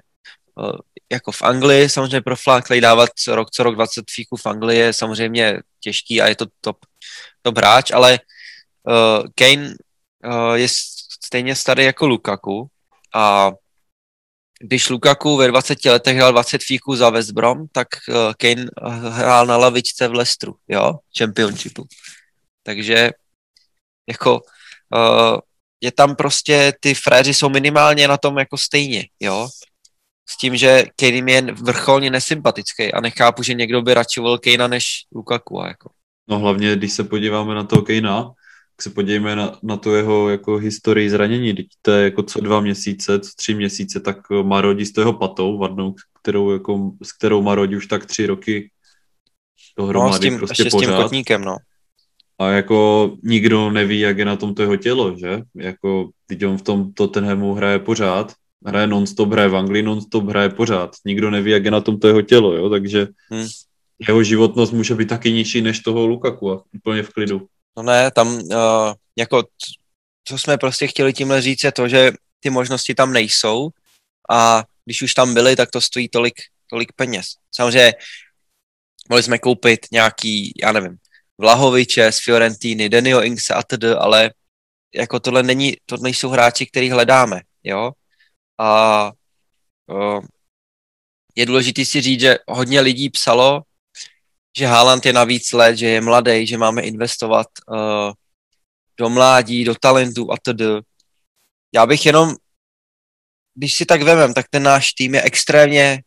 jako v Anglii, samozřejmě pro fláklej dávat rok co rok 20 fíků v Anglii je samozřejmě těžký a je to top, top hráč, ale uh, Kane uh, je stejně starý jako Lukaku a když Lukaku ve 20 letech hrál 20 fíků za West Brom, tak uh, Kane hrál na lavičce v Leicesteru, jo, Championshipu. Takže jako uh, je tam prostě, ty fréři jsou minimálně na tom jako stejně, jo. S tím, že Kane je vrcholně nesympatický a nechápu, že někdo by radši volil Kanea než Lukaku. Jako. No hlavně, když se podíváme na toho Kejna, tak se podívejme na, na tu jeho jako historii zranění. Teď to je jako co dva měsíce, co tři měsíce, tak má rodí s toho patou vadnou, kterou, jako, s kterou má rodí už tak tři roky No, s dohromady tím, prostě ještě s tím pořád. kotníkem, no. A jako nikdo neví, jak je na tom to jeho tělo, že? Jako, teď on v tom Tottenhamu hraje pořád, hraje non-stop, hraje v Anglii non-stop, hraje pořád. Nikdo neví, jak je na tom to jeho tělo, jo? Takže Hmm. jeho životnost může být taky nižší než toho Lukaku a úplně v klidu. No ne, tam uh, jako, co jsme prostě chtěli tímhle říct, je to, že ty možnosti tam nejsou a když už tam byly, tak to stojí tolik, tolik peněz. Samozřejmě mohli jsme koupit nějaký, já nevím, Vlahoviče z Fiorentiny, Denio Ingse a td., ale jako tohle není, to nejsou hráči, který hledáme, jo. A uh, je důležité si říct, že hodně lidí psalo, že Haaland je na víc let, že je mladý, že máme investovat uh, do mládí, do talentu a td. Já bych jenom, když si tak vemem, tak ten náš tým je extrémně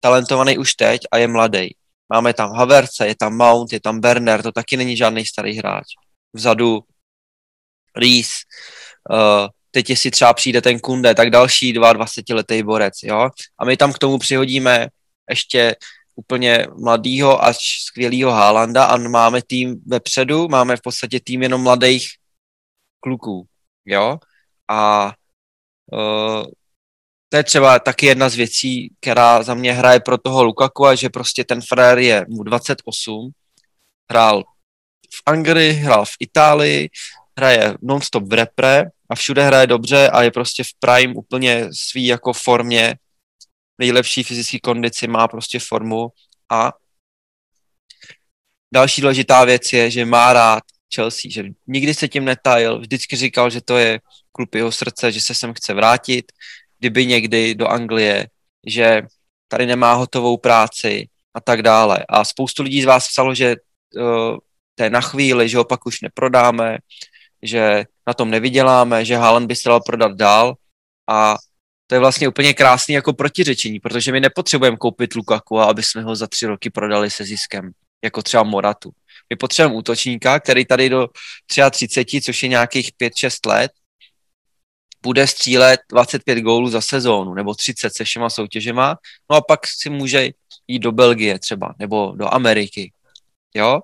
talentovaný už teď a je mladý. Máme tam Haverce, je tam Mount, je tam Berner, to taky není žádný starý hráč. Vzadu Rees, uh, teď jestli třeba přijde ten Kunde, tak další 22-letý borec, jo. A my tam k tomu přihodíme ještě úplně mladýho až skvělýho Haalanda a máme tým vepředu, máme v podstatě tým jenom mladých kluků, jo. A uh, to je třeba taky jedna z věcí, která za mě hraje pro toho Lukaku, a že prostě ten frér je mu 28, hrál v Anglii, hrál v Itálii, hraje non-stop v repre a všude hraje dobře a je prostě v prime úplně svý jako formě, nejlepší fyzické kondici, má prostě formu. A další důležitá věc je, že má rád Chelsea, že nikdy se tím netajil, vždycky říkal, že to je klub jeho srdce, že se sem chce vrátit, kdyby někdy do Anglie, že tady nemá hotovou práci a tak dále. A spoustu lidí z vás psalo, že uh, to je na chvíli, že ho pak už neprodáme, že na tom nevyděláme, že Haaland by se dal prodat dál a to je vlastně úplně krásný jako protiřečení, protože my nepotřebujeme koupit Lukaku, aby jsme ho za tři roky prodali se ziskem, jako třeba Moratu. My potřebujeme útočníka, který tady do 33, což je nějakých 5-6 let, bude střílet 25 gólů za sezónu, nebo 30 se všema soutěžema, no a pak si může jít do Belgie třeba, nebo do Ameriky, jo?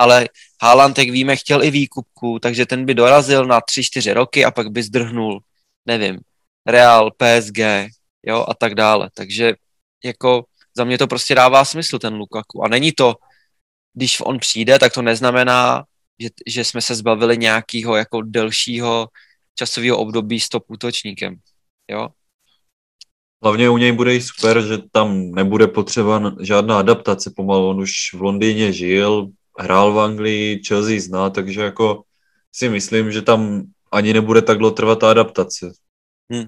Ale Haaland, jak víme, chtěl i výkupku, takže ten by dorazil na 3-4 roky a pak by zdrhnul, nevím, Real, PSG, jo, a tak dále. Takže jako za mě to prostě dává smysl, ten Lukaku. A není to, když on přijde, tak to neznamená, že, že jsme se zbavili nějakého jako delšího časového období s top útočníkem. Jo? Hlavně u něj bude i super, že tam nebude potřeba žádná adaptace pomalu. On už v Londýně žil, hrál v Anglii, Chelsea zná, takže jako si myslím, že tam ani nebude tak dlouho trvat ta adaptace. Hmm.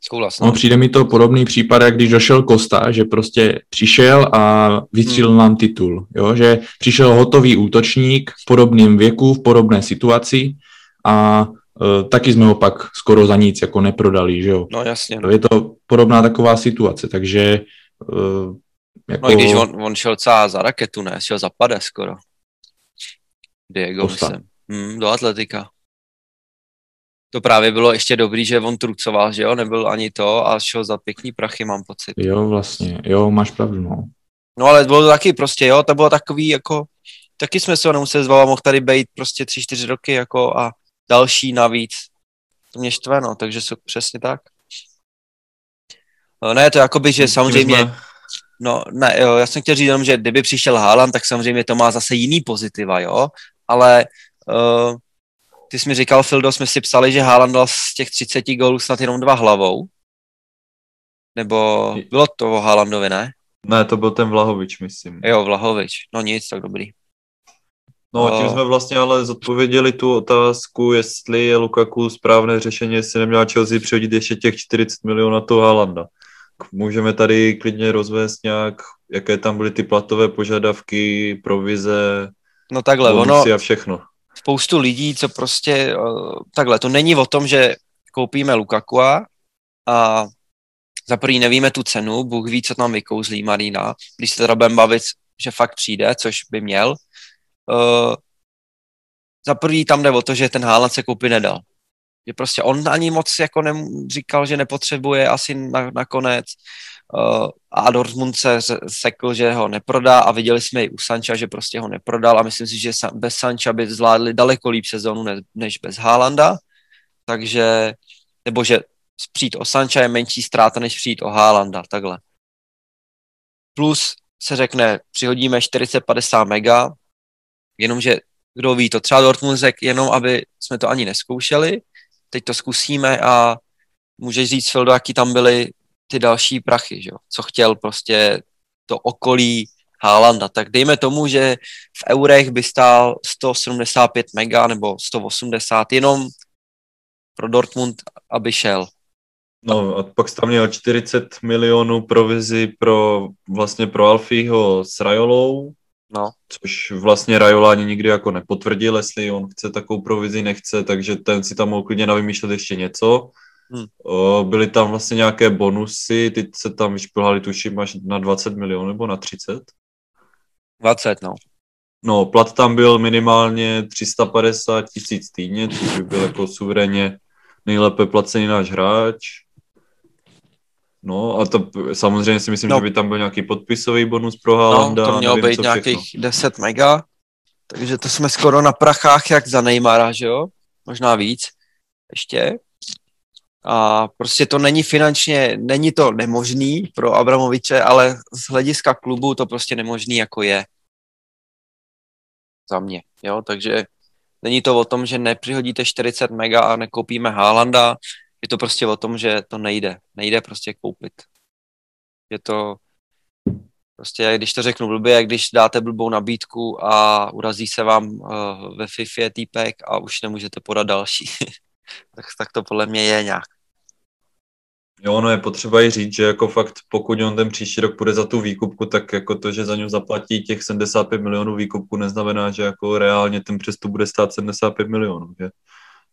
Souhlas. No, přijde mi to podobný případ, jak když došel Kosta, že prostě přišel a vystřílil hmm. nám titul. Jo? Že přišel hotový útočník v podobném věku, v podobné situaci a uh, taky jsme ho pak skoro za nic jako neprodali, že jo. No jasně. No. Je to podobná taková situace, takže uh, jako... No když on, on šel celá za raketu, ne? Šel za pade skoro. Diego, myslím. Hmm, do atletika. To právě bylo ještě dobrý, že on trucoval, že jo, nebyl ani to a šel za pěkný prachy, mám pocit. Jo, vlastně, jo, máš pravdu, no. No ale bylo to taky prostě, jo, to bylo takový jako, taky jsme se ho nemuseli zbavit, mohl tady být prostě tři, čtyři roky jako a další navíc. To mě štve, no, takže jsou přesně tak. No, ne, to jakoby, že samozřejmě, jsme... no, ne, jo, já jsem chtěl říct jenom, že kdyby přišel Haaland, tak samozřejmě to má zase jiný pozitiva, jo, ale uh, ty jsi mi říkal, Fildo, jsme si psali, že Haaland dal z těch 30 gólů snad jenom dva hlavou. Nebo bylo to o Haalandovi, ne? Ne, to byl ten Vlahovič, myslím. Jo, Vlahovič. No nic, tak dobrý. No a tím jsme vlastně ale zodpověděli tu otázku, jestli je Lukaku správné řešení, jestli neměla Chelsea přihodit ještě těch 40 milionů na toho Haalanda. Můžeme tady klidně rozvést nějak, jaké tam byly ty platové požadavky, provize, no takhle, ono, a všechno. Spoustu lidí, co prostě, eh, takhle, to není o tom, že koupíme Lukaku a za prvý nevíme tu cenu, Bůh ví, co tam vykouzlí Marina, když se teda budeme bavit, že fakt přijde, což by měl, uh, za prvý tam jde o to, že ten Haaland se koupit nedal. Že prostě on ani moc jako ne, říkal, že nepotřebuje asi na, nakonec. Uh, a Dortmund se sekl, že ho neprodá a viděli jsme i u Sancha, že prostě ho neprodal a myslím si, že bez Sancha by zvládli daleko líp sezónu ne, než bez Haalanda. Takže, nebo že přijít o Sancha je menší ztráta, než přijít o Haalanda, takhle. Plus se řekne, přihodíme 40-50 mega, Jenomže kdo ví to, třeba Dortmund řekl jenom, aby jsme to ani neskoušeli, teď to zkusíme a můžeš říct, Fildo, jaký tam byly ty další prachy, že co chtěl prostě to okolí Haalanda. Tak dejme tomu, že v eurech by stál 175 mega nebo 180 jenom pro Dortmund, aby šel. No a pak tam měl 40 milionů provizi pro vlastně pro Alfího s Rajolou No. Což vlastně Rajola ani nikdy jako nepotvrdil, jestli on chce takovou provizi, nechce, takže ten si tam mohl klidně navymýšlet ještě něco. Hmm. Byly tam vlastně nějaké bonusy, ty se tam vyšplhali, tuším, až na 20 milionů nebo na 30? 20, no. No, plat tam byl minimálně 350 tisíc týdně, což by byl jako suverénně nejlépe placený náš hráč. No a to samozřejmě si myslím, no. že by tam byl nějaký podpisový bonus pro Haalanda. No, to mělo nevím, být nějakých všechno. 10 mega, takže to jsme skoro na prachách jak za Neymara, že jo? Možná víc ještě. A prostě to není finančně, není to nemožný pro Abramoviče, ale z hlediska klubu to prostě nemožný jako je. Za mě, jo, takže není to o tom, že nepřihodíte 40 mega a nekoupíme Haalanda, je to prostě o tom, že to nejde. Nejde prostě koupit. Je to prostě, když to řeknu blbě, když dáte blbou nabídku a urazí se vám uh, ve FIFA týpek a už nemůžete podat další. tak, tak to podle mě je nějak. Jo, no je potřeba i říct, že jako fakt, pokud on ten příští rok půjde za tu výkupku, tak jako to, že za ňu zaplatí těch 75 milionů výkupku, neznamená, že jako reálně ten přestup bude stát 75 milionů, že?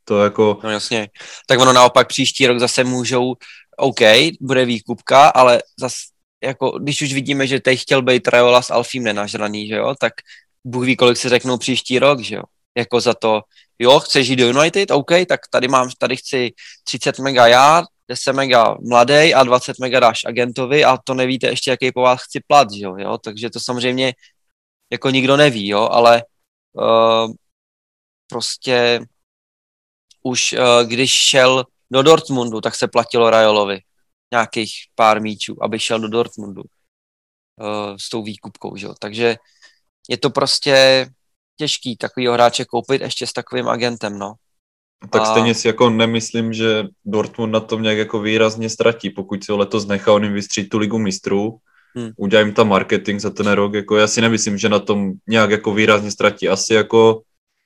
To jako... No jasně. Tak ono naopak příští rok zase můžou, OK, bude výkupka, ale zase jako, když už vidíme, že teď chtěl být Rajola s Alfím nenažraný, že jo, tak Bůh ví, kolik si řeknou příští rok, že jo. Jako za to, jo, chceš jít do United, OK, tak tady mám, tady chci 30 mega já, 10 mega mladý a 20 mega dáš agentovi a to nevíte ještě, jaký po vás chci plat, že jo, jo? takže to samozřejmě jako nikdo neví, jo, ale uh, prostě už uh, když šel do Dortmundu, tak se platilo Rajolovi nějakých pár míčů, aby šel do Dortmundu uh, s tou výkupkou, že jo? takže je to prostě těžký takovýho hráče koupit ještě s takovým agentem, no. Tak a... stejně si jako nemyslím, že Dortmund na tom nějak jako výrazně ztratí, pokud si ho letos nechá on jim vystřít tu ligu mistrů, hmm. udělá jim tam marketing za ten rok, jako já si nemyslím, že na tom nějak jako výrazně ztratí. Asi jako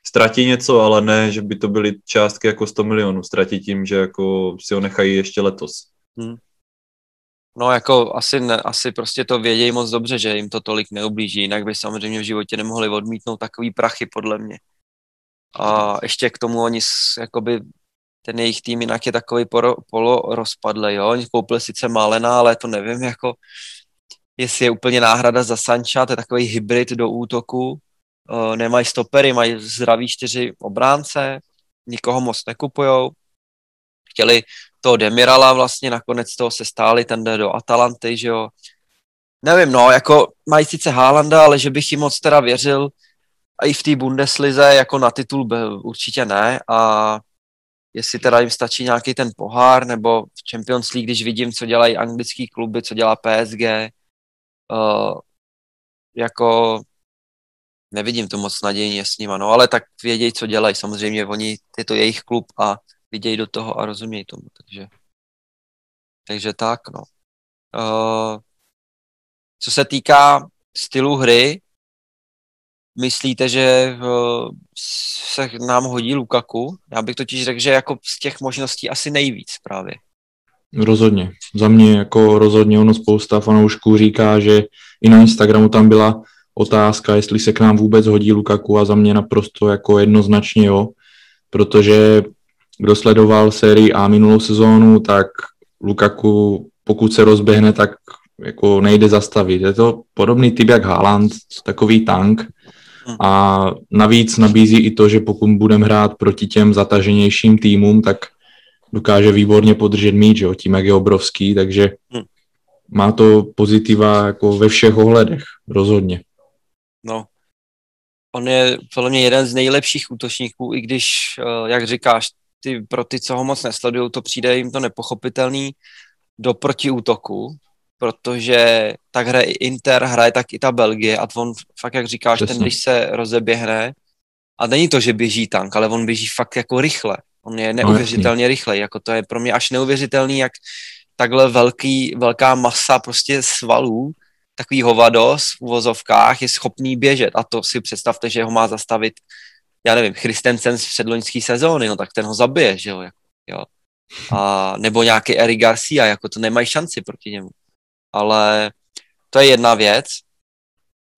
ztratí něco, ale ne, že by to byly částky jako 100 milionů. Ztratí tím, že jako si ho nechají ještě letos. Hmm. No jako asi, ne, asi prostě to vědějí moc dobře, že jim to tolik neublíží, jinak by samozřejmě v životě nemohli odmítnout takový prachy, podle mě. A ještě k tomu oni jakoby ten jejich tým jinak je takový poro, polo rozpadlý, jo. Oni koupili sice Malena, ale to nevím, jako jestli je úplně náhrada za Sancha, to je takový hybrid do útoku. Nemají stopery, mají zdraví čtyři obránce, nikoho moc nekupujou. Chtěli toho Demirala vlastně, nakonec toho se stáli, ten jde do Atalanty, že jo. Nevím, no, jako mají sice Haalanda, ale že bych jim moc teda věřil, a i v té Bundeslize jako na titul určitě ne a jestli teda jim stačí nějaký ten pohár, nebo v Champions League, když vidím, co dělají anglický kluby, co dělá PSG, uh, jako nevidím to moc nadějně s nima, no ale tak vědějí, co dělají, samozřejmě oni, je to jejich klub a vidějí do toho a rozumějí tomu, takže takže tak, no. Uh, co se týká stylu hry, myslíte, že eh, se nám hodí Lukaku? Já bych totiž řekl, že jako z těch možností asi nejvíc právě. Rozhodně. Za mě jako rozhodně ono spousta fanoušků říká, že i na Instagramu tam byla otázka, jestli se k nám vůbec hodí Lukaku a za mě naprosto jako jednoznačně jo, protože kdo sledoval sérii A minulou sezónu, tak Lukaku, pokud se rozběhne, tak jako nejde zastavit. Je to podobný typ jak Haaland, takový tank, a navíc nabízí i to, že pokud budeme hrát proti těm zataženějším týmům, tak dokáže výborně podržet míč, jo, tím, jak je obrovský, takže hmm. má to pozitiva jako ve všech ohledech, rozhodně. No, on je podle mě jeden z nejlepších útočníků, i když, eh, jak říkáš, ty, pro ty, co ho moc nesledují, to přijde jim to nepochopitelný do protiútoku, protože tak hraje i Inter, hraje tak i ta Belgie a on fakt, jak říkáš, Přesně. ten, když se rozeběhne, a není to, že běží tank, ale on běží fakt jako rychle. On je no, neuvěřitelně no, rychlej, jako to je pro mě až neuvěřitelný, jak takhle velký, velká masa prostě svalů, takový hovados v uvozovkách je schopný běžet a to si představte, že ho má zastavit, já nevím, Christensen z předloňské sezóny, no tak ten ho zabije, že jo, jo. A, nebo nějaký Eric Garcia, jako to nemají šanci proti němu ale to je jedna věc.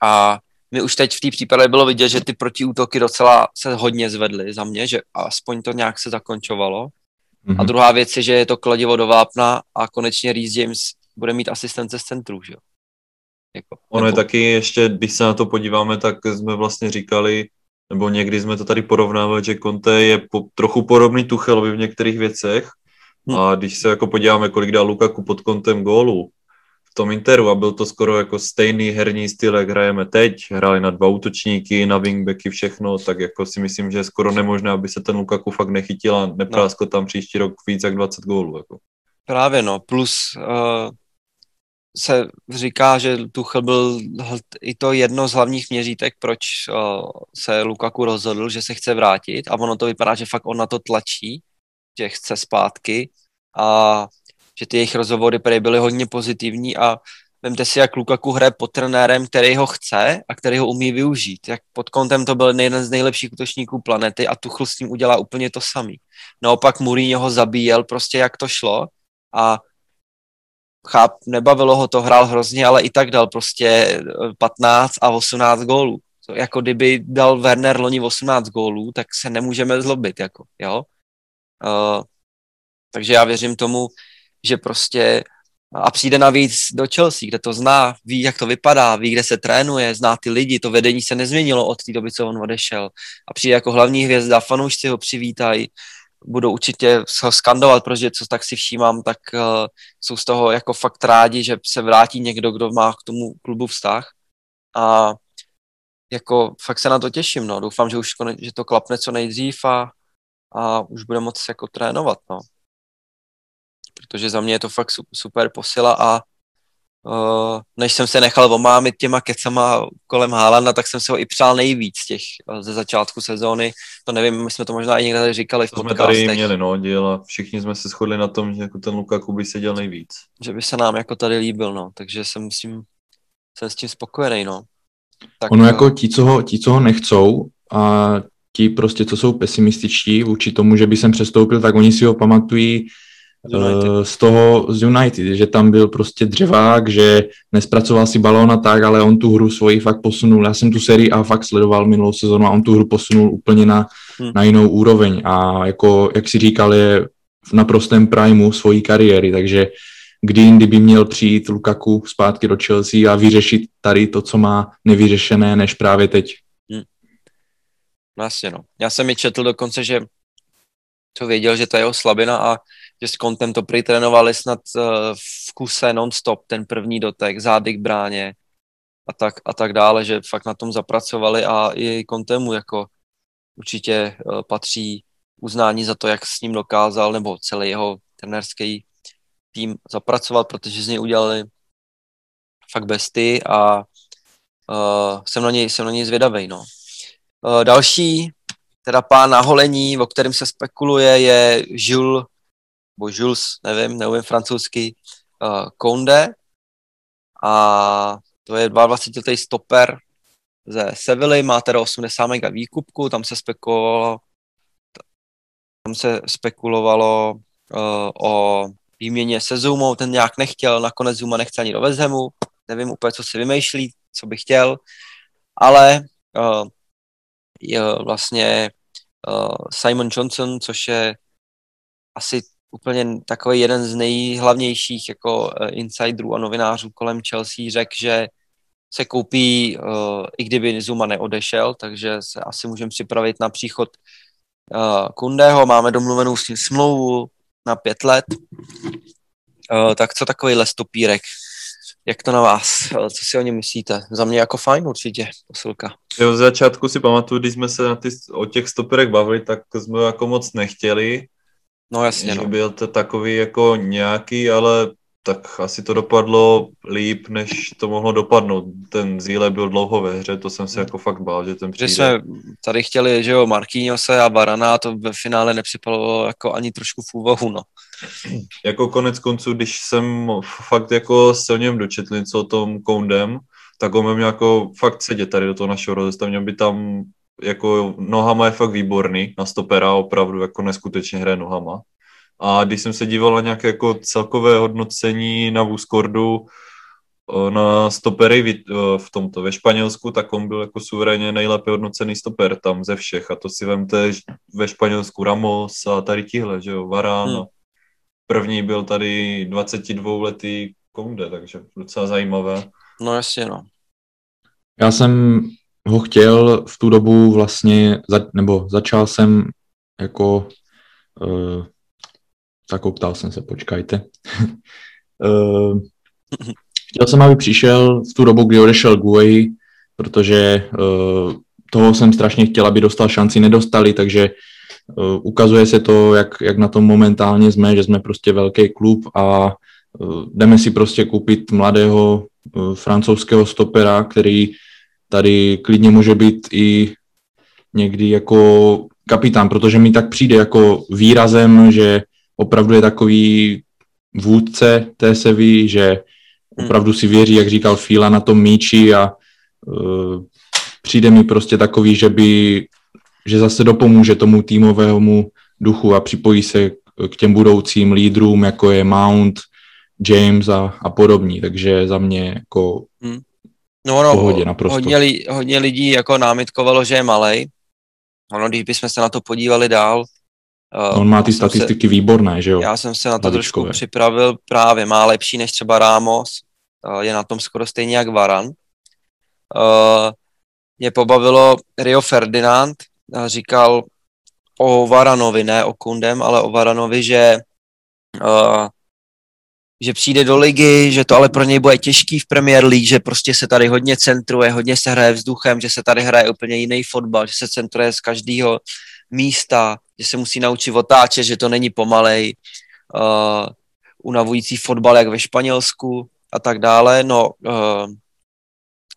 A my už teď v té případě bylo vidět, že ty protiútoky docela se hodně zvedly za mě, že aspoň to nějak se zakončovalo. Mm-hmm. A druhá věc je, že je to kladivo do vápna a konečně Reese James bude mít asistence z centru, že jo. Jako, ono je taky ještě, když se na to podíváme, tak jsme vlastně říkali, nebo někdy jsme to tady porovnávali, že Conte je po, trochu podobný Tuchelovi v některých věcech. Hmm. A když se jako podíváme, kolik dá Lukaku pod kontem gólu, v tom Interu a byl to skoro jako stejný herní styl, jak hrajeme teď. Hráli na dva útočníky, na wingbacky, všechno, tak jako si myslím, že je skoro nemožné, aby se ten Lukaku fakt nechytil a nepráskl no. tam příští rok víc jak 20 gólů. Jako. Právě no, plus uh, se říká, že Tuchel byl i to jedno z hlavních měřítek, proč se Lukaku rozhodl, že se chce vrátit a ono to vypadá, že fakt on na to tlačí, že chce zpátky a že ty jejich rozhovory byly hodně pozitivní a vemte si, jak Lukaku hraje pod trenérem, který ho chce a který ho umí využít. Jak pod kontem to byl jeden z nejlepších útočníků planety a Tuchl s ním udělá úplně to samý. Naopak Mourinho ho zabíjel prostě jak to šlo a cháp, nebavilo ho to, hrál hrozně, ale i tak dal prostě 15 a 18 gólů. To jako kdyby dal Werner loni 18 gólů, tak se nemůžeme zlobit, jako, jo. Uh, takže já věřím tomu, že prostě a přijde navíc do Chelsea, kde to zná, ví, jak to vypadá, ví, kde se trénuje, zná ty lidi, to vedení se nezměnilo od té doby, co on odešel. A přijde jako hlavní hvězda, fanoušci ho přivítají, budou určitě ho skandovat, protože co tak si všímám, tak uh, jsou z toho jako fakt rádi, že se vrátí někdo, kdo má k tomu klubu vztah. A jako fakt se na to těším, no. Doufám, že už že to klapne co nejdřív a, a už bude moc jako trénovat, no protože za mě je to fakt super posila a než jsem se nechal omámit těma kecama kolem Haalanda, tak jsem se ho i přál nejvíc těch uh, ze začátku sezóny. To nevím, my jsme to možná i někde říkali v to jsme tady měli, no, díl a všichni jsme se shodli na tom, že jako ten Lukaku by seděl nejvíc. Že by se nám jako tady líbil, no, takže jsem s tím, jsem s tím spokojený, no. Tak, ono jako ti co, ho, ti, co ho nechcou a ti prostě, co jsou pesimističtí vůči tomu, že by sem přestoupil, tak oni si ho pamatují Eh, z toho z United, že tam byl prostě dřevák, že nespracoval si balón a tak, ale on tu hru svoji fakt posunul. Já jsem tu sérii A fakt sledoval minulou sezónu a on tu hru posunul úplně na, hmm. na jinou úroveň a jako, jak si říkal, je v naprostém primu svojí kariéry, takže kdy jindy by měl přijít Lukaku zpátky do Chelsea a vyřešit tady to, co má nevyřešené, než právě teď. Hmm. Vlastně no. Já jsem mi četl dokonce, že to věděl, že to je jeho slabina a že s kontem to pritrénovali snad uh, v kuse non-stop, ten první dotek, zády k bráně a tak, a tak dále, že fakt na tom zapracovali a i kontemu jako určitě uh, patří uznání za to, jak s ním dokázal, nebo celý jeho trenérský tým zapracovat, protože z něj udělali fakt besty a uh, jsem na něj, jsem na něj zvědavej, no. Uh, další, teda pán na holení, o kterém se spekuluje, je Jules nebo Jules, nevím, neumím francouzsky, uh, Conde a to je 22 stoper ze Sevilly, má teda 80 mega výkupku, tam se spekulovalo tam se spekulovalo uh, o výměně se Zumou, ten nějak nechtěl, nakonec Zuma nechce ani do Vezhemu, nevím úplně, co si vymýšlí, co by chtěl, ale uh, je vlastně uh, Simon Johnson, což je asi úplně takový jeden z nejhlavnějších jako eh, insiderů a novinářů kolem Chelsea řekl, že se koupí, uh, i kdyby Zuma neodešel, takže se asi můžeme připravit na příchod uh, Kundého. Máme domluvenou s ním smlouvu na pět let. Tak co takový lestopírek? Jak to na vás? Co si o něm myslíte? Za mě jako fajn určitě posilka. Jo, v začátku si pamatuju, když jsme se na ty, o těch stoperech bavili, tak jsme jako moc nechtěli No jasně, že no. byl to takový jako nějaký, ale tak asi to dopadlo líp, než to mohlo dopadnout. Ten Zíle byl dlouho ve hře, to jsem se jako fakt bál, že ten přijde. Že jsme tady chtěli, že jo, Marquinhose a Barana, to ve finále nepřipalo jako ani trošku v úvahu, no. Jako konec konců, když jsem fakt jako se o něm dočetl něco o tom Koundem, tak on měl jako fakt sedět tady do toho našeho rozestavení, by tam jako nohama je fakt výborný na stopera, opravdu jako neskutečně hraje nohama. A když jsem se díval na nějaké jako celkové hodnocení na Vuskordu eh, na stopery eh, v tomto ve Španělsku, tak on byl jako suverénně nejlépe hodnocený stoper tam ze všech. A to si vemte ve Španělsku Ramos a tady tihle, že jo, Varán. Hmm. První byl tady 22 letý Konde, takže docela zajímavé. No jasně, no. Já jsem ho chtěl v tu dobu vlastně, za, nebo začal jsem jako, uh, zakoptal jsem se, počkajte. uh, Chtěl jsem, aby přišel v tu dobu, kdy odešel Guay, protože uh, toho jsem strašně chtěl, aby dostal šanci, nedostali, takže uh, ukazuje se to, jak, jak na tom momentálně jsme, že jsme prostě velký klub a uh, jdeme si prostě koupit mladého uh, francouzského stopera, který tady klidně může být i někdy jako kapitán, protože mi tak přijde jako výrazem, že opravdu je takový vůdce té Sevy, že hmm. opravdu si věří, jak říkal Fila, na tom míči a uh, přijde mi prostě takový, že by, že zase dopomůže tomu týmovému duchu a připojí se k těm budoucím lídrům, jako je Mount, James a, a podobní, takže za mě jako hmm. No, no, pohodě naprosto. Hodně, li, hodně lidí jako námitkovalo, že je malej, ono, když bychom se na to podívali dál, On má ty statistiky se, výborné, že jo? Já jsem se na to Hlavičkové. trošku připravil právě, má lepší než třeba Ramos, je na tom skoro stejně jak Varan. Mě pobavilo Rio Ferdinand, říkal o Varanovi, ne o Kundem, ale o Varanovi, že že přijde do ligy, že to ale pro něj bude těžký v Premier League, že prostě se tady hodně centruje, hodně se hraje vzduchem, že se tady hraje úplně jiný fotbal, že se centruje z každého místa, že se musí naučit otáčet, že to není pomalej, uh, unavující fotbal jak ve Španělsku a tak dále. No, uh,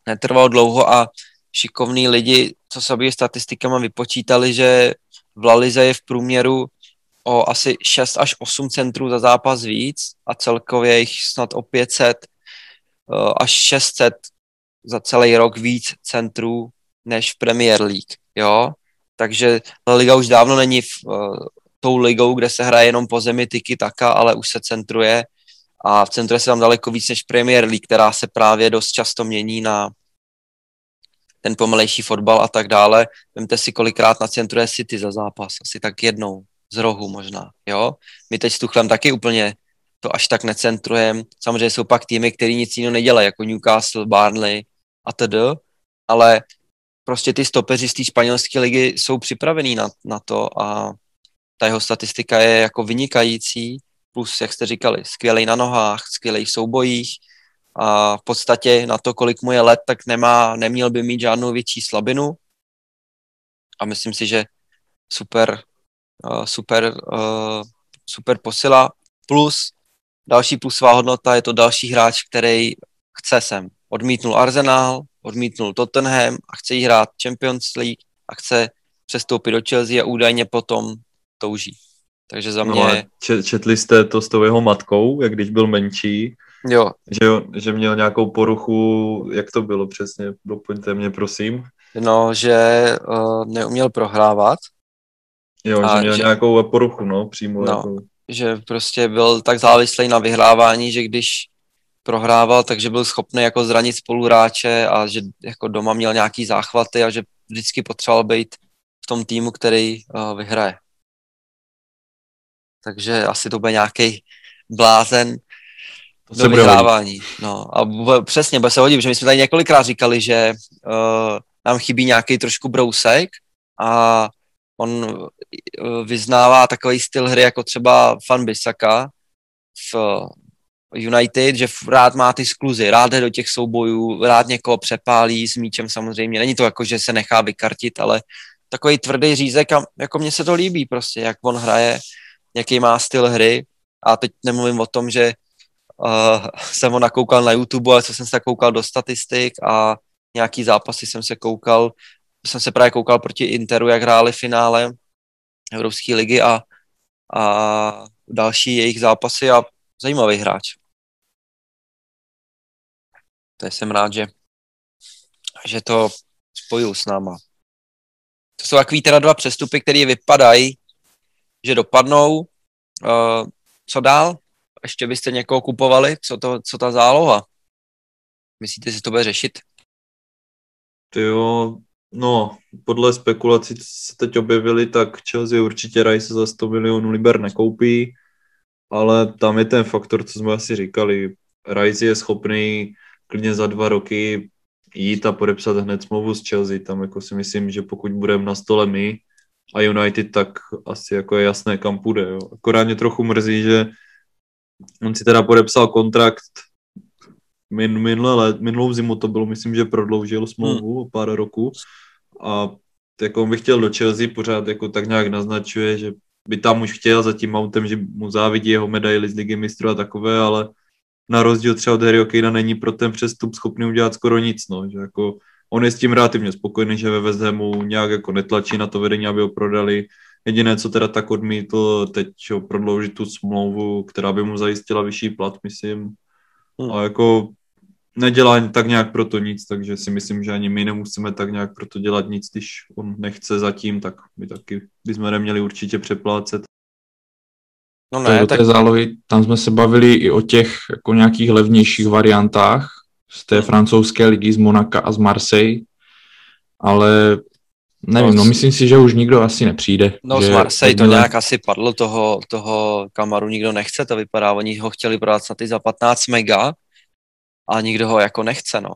netrvalo dlouho a šikovní lidi, co se obě statistikama vypočítali, že v Lalize je v průměru o asi 6 až 8 centrů za zápas víc a celkově jich snad o 500 uh, až 600 za celý rok víc centrů než v Premier League, jo takže La Liga už dávno není v, uh, tou ligou, kde se hraje jenom po zemi tyky taka, ale už se centruje a v centruje se tam daleko víc než Premier League, která se právě dost často mění na ten pomalejší fotbal a tak dále. Vemte si, kolikrát na centruje City za zápas, asi tak jednou, z rohu možná, jo. My teď s Tuchlem taky úplně to až tak necentrujeme. Samozřejmě jsou pak týmy, který nic jiného nedělají, jako Newcastle, Barnley a td. Ale prostě ty stopeři z té španělské ligy jsou připravení na, na to a ta jeho statistika je jako vynikající, plus, jak jste říkali, skvělý na nohách, skvělý v soubojích a v podstatě na to, kolik mu je let, tak nemá, neměl by mít žádnou větší slabinu a myslím si, že super, uh, super, uh, super posila, plus další plusová hodnota je to další hráč, který chce sem. Odmítnul Arsenal, odmítnul Tottenham a chce jí hrát Champions League a chce přestoupit do Chelsea a údajně potom touží. Takže za no mě... No četli jste to s tou jeho matkou, jak když byl menší? Jo. Že, že měl nějakou poruchu, jak to bylo přesně? Doplňte mě, prosím. No, že uh, neuměl prohrávat. Jo, že měl že, nějakou poruchu, no, přímo. No, jako... že prostě byl tak závislý na vyhrávání, že když prohrával, takže byl schopný jako zranit spoluhráče a že jako doma měl nějaký záchvaty a že vždycky potřeboval být v tom týmu, který uh, vyhraje. Takže asi to bude nějaký blázen to do vyhrávání. No, a bude, přesně, bude se hodit, že my jsme tady několikrát říkali, že uh, nám chybí nějaký trošku brousek a on uh, vyznává takový styl hry jako třeba Fan Bisaka v United, že rád má ty skluzy, rád jde do těch soubojů, rád někoho přepálí s míčem samozřejmě. Není to jako, že se nechá vykartit, ale takový tvrdý řízek a jako mně se to líbí prostě, jak on hraje, jaký má styl hry a teď nemluvím o tom, že uh, jsem ho nakoukal na YouTube, ale co jsem se koukal do statistik a nějaký zápasy jsem se koukal, jsem se právě koukal proti Interu, jak hráli finále Evropské ligy a, a další jejich zápasy a zajímavý hráč to jsem rád, že, že to spojují s náma. To jsou takový teda dva přestupy, které vypadají, že dopadnou. Uh, co dál? Ještě byste někoho kupovali? Co, to, co ta záloha? Myslíte, že to bude řešit? Ty jo, no, podle spekulací, co se teď objevily, tak Chelsea určitě Rice za 100 milionů liber nekoupí, ale tam je ten faktor, co jsme asi říkali. Rice je schopný klidně za dva roky jít a podepsat hned smlouvu s Chelsea. Tam jako si myslím, že pokud budeme na stole my a United, tak asi jako je jasné, kam půjde. Jo. Akorát mě trochu mrzí, že on si teda podepsal kontrakt min, minulé let, minulou zimu to bylo, myslím, že prodloužil smlouvu hmm. o pár roků a jako on by chtěl do Chelsea, pořád jako tak nějak naznačuje, že by tam už chtěl za tím autem, že mu závidí jeho medaily z ligy mistrů a takové, ale na rozdíl třeba od Harryho Kanea není pro ten přestup schopný udělat skoro nic, no, že jako on je s tím relativně spokojený, že ve West Hamu nějak jako netlačí na to vedení, aby ho prodali. Jediné, co teda tak odmítl, teď prodloužit tu smlouvu, která by mu zajistila vyšší plat, myslím. Hmm. A jako nedělá tak nějak pro to nic, takže si myslím, že ani my nemusíme tak nějak pro to dělat nic, když on nechce zatím, tak my taky bychom neměli určitě přeplácet. No ne, do tak... té zálohy, tam jsme se bavili i o těch jako nějakých levnějších variantách z té francouzské ligy, z Monaka a z Marseille, ale nevím, no, no myslím si, že už nikdo asi nepřijde. No že z Marseille to nějak asi padlo, toho, toho Kamaru nikdo nechce, to vypadá, oni ho chtěli prodat snad i za 15 mega a nikdo ho jako nechce, no.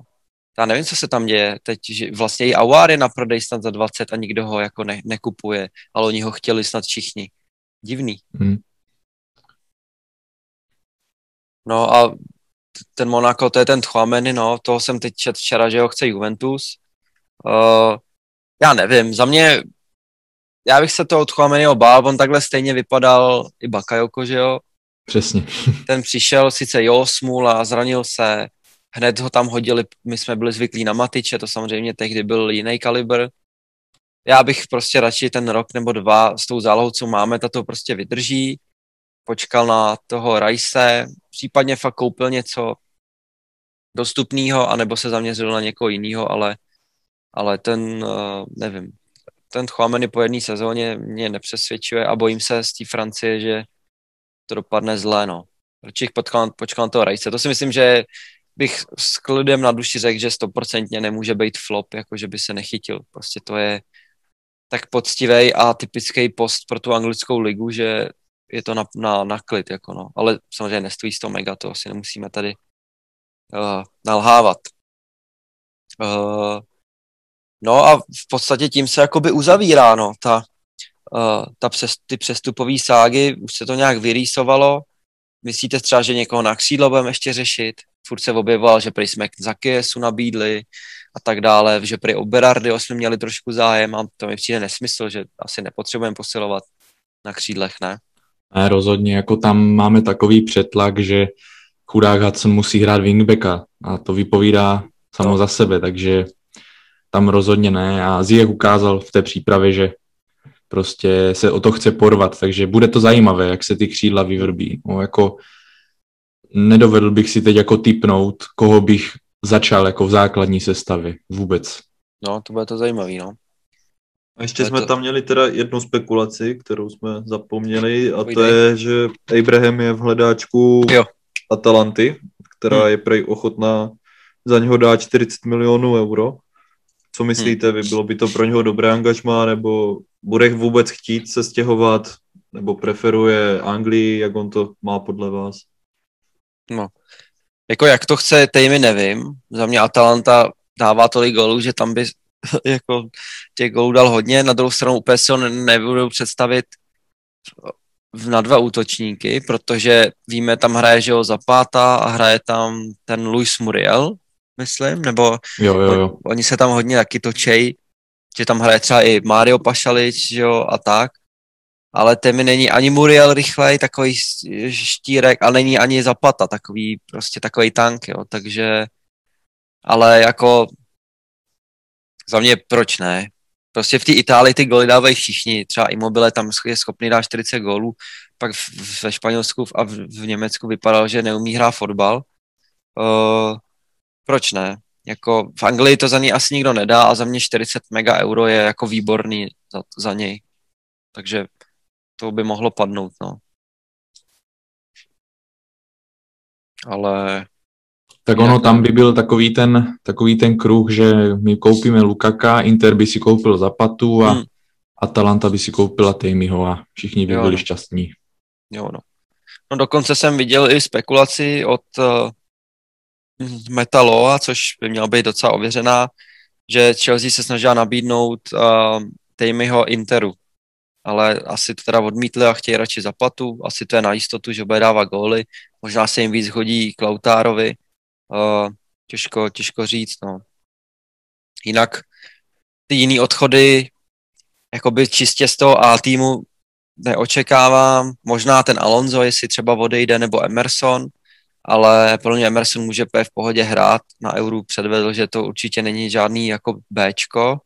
Já nevím, co se tam děje teď, že vlastně i Awar je na prodej snad za 20 a nikdo ho jako ne, nekupuje, ale oni ho chtěli snad všichni. Divný. Hmm. No a ten Monaco, to je ten Chouameni, no, toho jsem teď čet včera, že ho chce Juventus. Uh, já nevím, za mě, já bych se to od Chouameniho bál, on takhle stejně vypadal i Bakayoko, že jo? Přesně. ten přišel, sice jo, smůla, zranil se, hned ho tam hodili, my jsme byli zvyklí na Matiče, to samozřejmě tehdy byl jiný kalibr. Já bych prostě radši ten rok nebo dva s tou zálohou, co máme, ta to prostě vydrží počkal na toho Rajse, případně fakt koupil něco dostupného, anebo se zaměřil na někoho jiného, ale, ale ten, uh, nevím, ten Chouameni po jedné sezóně mě nepřesvědčuje a bojím se z té Francie, že to dopadne zlé, no. Radši počkal, počkal na toho Rajse. To si myslím, že bych s klidem na duši řekl, že stoprocentně nemůže být flop, jako že by se nechytil. Prostě to je tak poctivý a typický post pro tu anglickou ligu, že je to na, na, na klid, jako no. Ale samozřejmě nestojí 100 mega, to asi nemusíme tady uh, nalhávat. Uh, no a v podstatě tím se jakoby uzavírá, no, ta, uh, ta přes, ty přestupové ságy, už se to nějak vyrýsovalo. Myslíte třeba, že někoho na křídlo budeme ještě řešit? Furt se objevoval, že prý jsme Zakiesu nabídli a tak dále, že prý o Berardy jsme měli trošku zájem a to mi přijde nesmysl, že asi nepotřebujeme posilovat na křídlech, ne? Ne, rozhodně, jako tam máme takový přetlak, že chudák Hudson musí hrát wingbacka a to vypovídá samo za sebe, takže tam rozhodně ne a Ziyech ukázal v té přípravě, že prostě se o to chce porvat, takže bude to zajímavé, jak se ty křídla vyvrbí. No, jako nedovedl bych si teď jako typnout, koho bych začal jako v základní sestavě vůbec. No, to bude to zajímavý, no. A ještě jsme to... tam měli teda jednu spekulaci, kterou jsme zapomněli, a to je, že Abraham je v hledáčku jo. Atalanty, která hmm. je prej ochotná za něho dát 40 milionů euro. Co myslíte hmm. vy? Bylo by to pro něho dobré angažmá, nebo bude vůbec chtít se stěhovat, nebo preferuje Anglii, jak on to má podle vás? No, jako jak to chce Tejmy, nevím. Za mě Atalanta dává tolik golů, že tam by jako těch gólů dal hodně, na druhou stranu úplně si ho nebudu představit na dva útočníky, protože víme, tam hraje, že jo, Zapata a hraje tam ten Luis Muriel, myslím, nebo jo, jo, jo. oni se tam hodně taky točej, že tam hraje třeba i Mario Pašalič, jo, a tak, ale Temi není ani Muriel rychlej, takový štírek, a není ani Zapata, takový prostě takový tank, jo, takže ale jako za mě proč ne? Prostě v té Itálii ty goly dávají všichni, třeba Immobile tam je schopný dát 40 gólů, pak ve Španělsku a v, v Německu vypadal, že neumí hrát fotbal. Uh, proč ne? Jako v Anglii to za něj asi nikdo nedá a za mě 40 mega euro je jako výborný za, za něj. Takže to by mohlo padnout, no. Ale tak ono tam by byl takový ten, takový ten kruh, že my koupíme Lukaka, Inter by si koupil Zapatu a hmm. Atalanta by si koupila Tejmiho a všichni by jo, byli no. šťastní. Jo, no. no dokonce jsem viděl i spekulaci od uh, Metaloa, což by měla být docela ověřená, že Chelsea se snažila nabídnout uh, Tejmiho Interu, ale asi to teda odmítli a chtějí radši Zapatu, asi to je na jistotu, že bude dávat góly, možná se jim víc hodí Klautárovi, Uh, těžko, těžko říct, no. Jinak ty jiný odchody, jakoby čistě z toho A týmu neočekávám. Možná ten Alonso, jestli třeba odejde, nebo Emerson, ale pro mě Emerson může v pohodě hrát. Na Euru předvedl, že to určitě není žádný jako Bčko.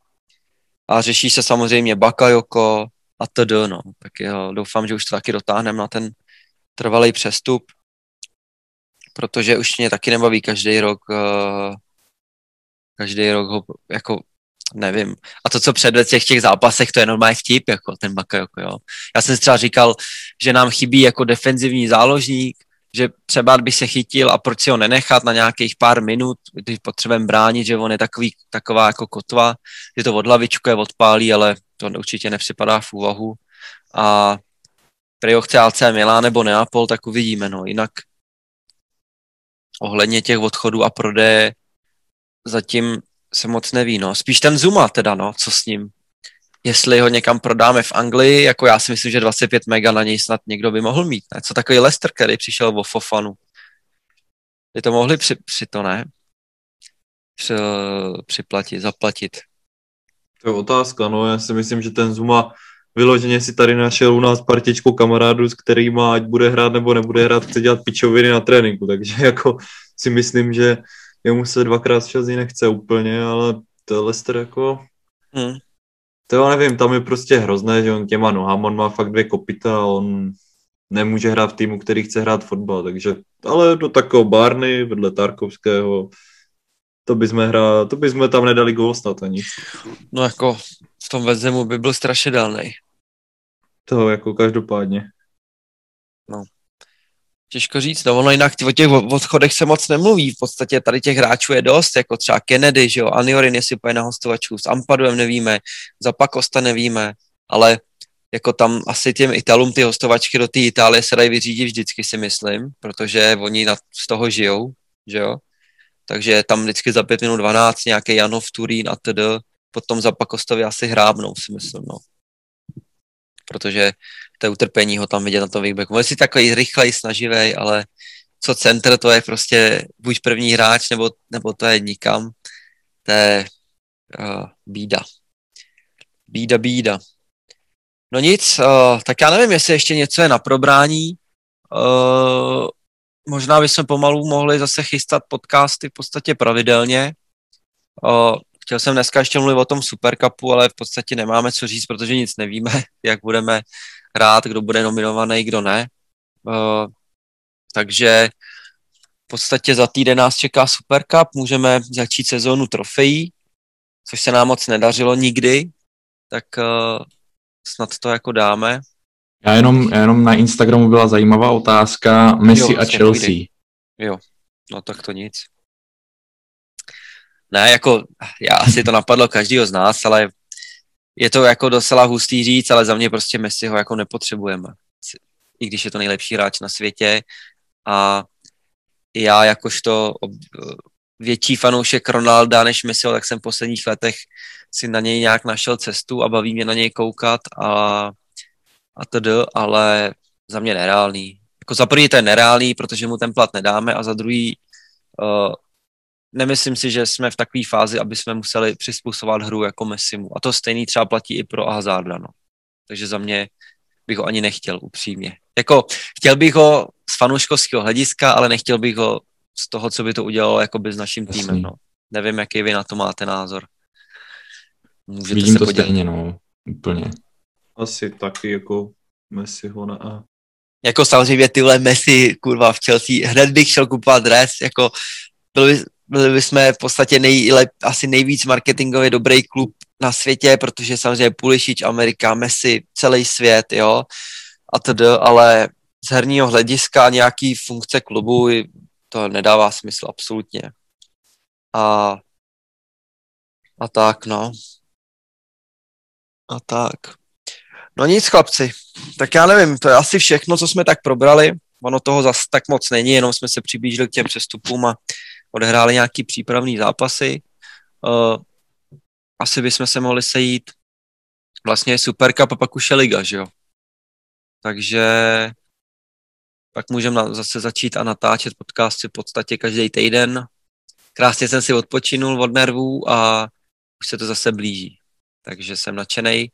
A řeší se samozřejmě Bakayoko a td. No. Tak jo, doufám, že už to taky dotáhneme na ten trvalý přestup, protože už mě taky nebaví každý rok uh, každý rok ho jako nevím. A to, co předved těch těch zápasech, to je normálně vtip, jako ten Bakayoko, jo. Já jsem třeba říkal, že nám chybí jako defenzivní záložník, že třeba by se chytil a proč si ho nenechat na nějakých pár minut, když potřebujeme bránit, že on je takový, taková jako kotva, že to od hlavičku je odpálí, ale to určitě nepřipadá v úvahu. A prý ho chce AC Milán nebo Neapol, tak uvidíme, no. Jinak ohledně těch odchodů a prodeje zatím se moc neví, no. Spíš ten Zuma teda, no, co s ním. Jestli ho někam prodáme v Anglii, jako já si myslím, že 25 mega na něj snad někdo by mohl mít, ne? Co takový Lester, který přišel o Fofanu. By to mohli při, při to, ne? Při, připlatit, zaplatit. To je otázka, no. Já si myslím, že ten Zuma vyloženě si tady našel u nás partičku kamarádů, s kterýma ať bude hrát nebo nebude hrát, chce dělat pičoviny na tréninku, takže jako si myslím, že jemu se dvakrát časy nechce úplně, ale to Lester jako... Hmm. To já nevím, tam je prostě hrozné, že on těma nohama, on má fakt dvě kopita a on nemůže hrát v týmu, který chce hrát fotbal, takže, ale do takového Barny vedle Tarkovského, to bychom hrát, to bychom tam nedali gól snad ani. No jako v tom Vezemu by byl strašidelný. To jako každopádně. Těžko říct, no ono jinak o těch odchodech se moc nemluví, v podstatě tady těch hráčů je dost, jako třeba Kennedy, že jo, Aniorin, jestli poje na hostovačů, s Ampaduem nevíme, za Pakosta nevíme, ale jako tam asi těm Italům ty hostovačky do té Itálie se dají vyřídit vždycky si myslím, protože oni na, z toho žijou, že jo, takže tam vždycky za 5 minut 12 nějaký Janov, Turín a td. Potom za Pakostovi asi hrábnou, si myslím, no. Protože to je utrpení ho tam vidět na tom wingbacku. On si takový rychlej, snaživý, ale co center, to je prostě buď první hráč, nebo, nebo to je nikam. To je uh, bída. Bída, bída. No nic, uh, tak já nevím, jestli ještě něco je na probrání. Uh, možná bychom pomalu mohli zase chystat podcasty v podstatě pravidelně. Uh, chtěl jsem dneska ještě mluvit o tom Supercupu, ale v podstatě nemáme co říct, protože nic nevíme, jak budeme hrát, kdo bude nominovaný, kdo ne. Uh, takže v podstatě za týden nás čeká Super Cup, můžeme začít sezónu trofejí, což se nám moc nedařilo nikdy, tak uh, snad to jako dáme. Já jenom, já jenom na Instagramu byla zajímavá otázka Messi jo, a Chelsea. Půjde. Jo, no tak to nic. Ne, jako já asi to napadlo každýho z nás, ale je to jako docela hustý říct, ale za mě prostě Messi ho jako nepotřebujeme. I když je to nejlepší hráč na světě a já jakožto větší fanoušek Ronalda než Messi, tak jsem v posledních letech si na něj nějak našel cestu a baví mě na něj koukat a, a td, ale za mě nereálný. Jako za první to je nereálný, protože mu ten plat nedáme a za druhý uh, nemyslím si, že jsme v takové fázi, aby jsme museli přizpůsobovat hru jako Messimu. A to stejný třeba platí i pro Hazarda, no. Takže za mě bych ho ani nechtěl upřímně. Jako chtěl bych ho z fanouškovského hlediska, ale nechtěl bych ho z toho, co by to udělalo jakoby s naším Jasný. týmem, no. Nevím, jaký vy na to máte názor. Můžete Vidím se to podělit. stejně, no. Úplně. Asi taky jako Messiho na Jako samozřejmě tyhle Messi, kurva, v Chelsea, hned bych šel kupovat dres, jako byl by, byli bychom v podstatě nejlep, asi nejvíc marketingově dobrý klub na světě, protože samozřejmě Pulišič, Amerika, Messi, celý svět, jo, a tedy, ale z herního hlediska nějaký funkce klubu to nedává smysl absolutně. A, a tak, no. A tak. No nic, chlapci. Tak já nevím, to je asi všechno, co jsme tak probrali. Ono toho zase tak moc není, jenom jsme se přiblížili k těm přestupům a odehráli nějaký přípravný zápasy. Uh, asi bychom se mohli sejít vlastně Super Cup a pak už je Liga, že jo? Takže pak můžeme zase začít a natáčet podcasty v podstatě každý týden krásně jsem si odpočinul od nervů a už se to zase blíží. Takže jsem nadšený,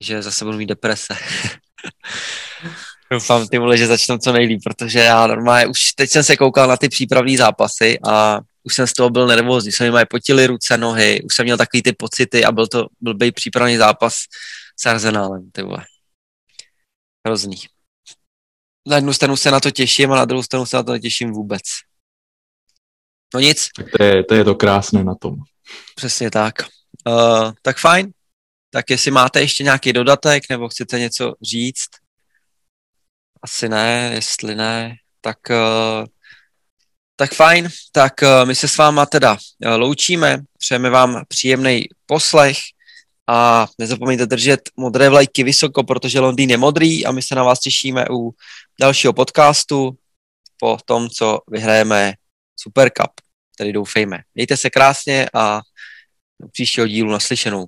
že zase budu mít deprese. Doufám, ty vole, že začnu co nejlíp, protože já normálně už teď jsem se koukal na ty přípravné zápasy a už jsem z toho byl nervózní, se mi mají potily ruce, nohy, už jsem měl takový ty pocity a byl to blbý přípravný zápas s Arsenálem, ty vole. Hrozný. Na jednu stranu se na to těším a na druhou stranu se na to netěším vůbec. No nic. Tak to je to, je to krásné na tom. Přesně tak. Uh, tak fajn. Tak jestli máte ještě nějaký dodatek nebo chcete něco říct, asi ne, jestli ne, tak, uh, tak fajn. Tak uh, my se s váma teda uh, loučíme, přejeme vám příjemný poslech a nezapomeňte držet modré vlajky vysoko, protože Londýn je modrý a my se na vás těšíme u dalšího podcastu po tom, co vyhrajeme Super Cup, tedy doufejme. Mějte se krásně a příštího dílu naslyšenou.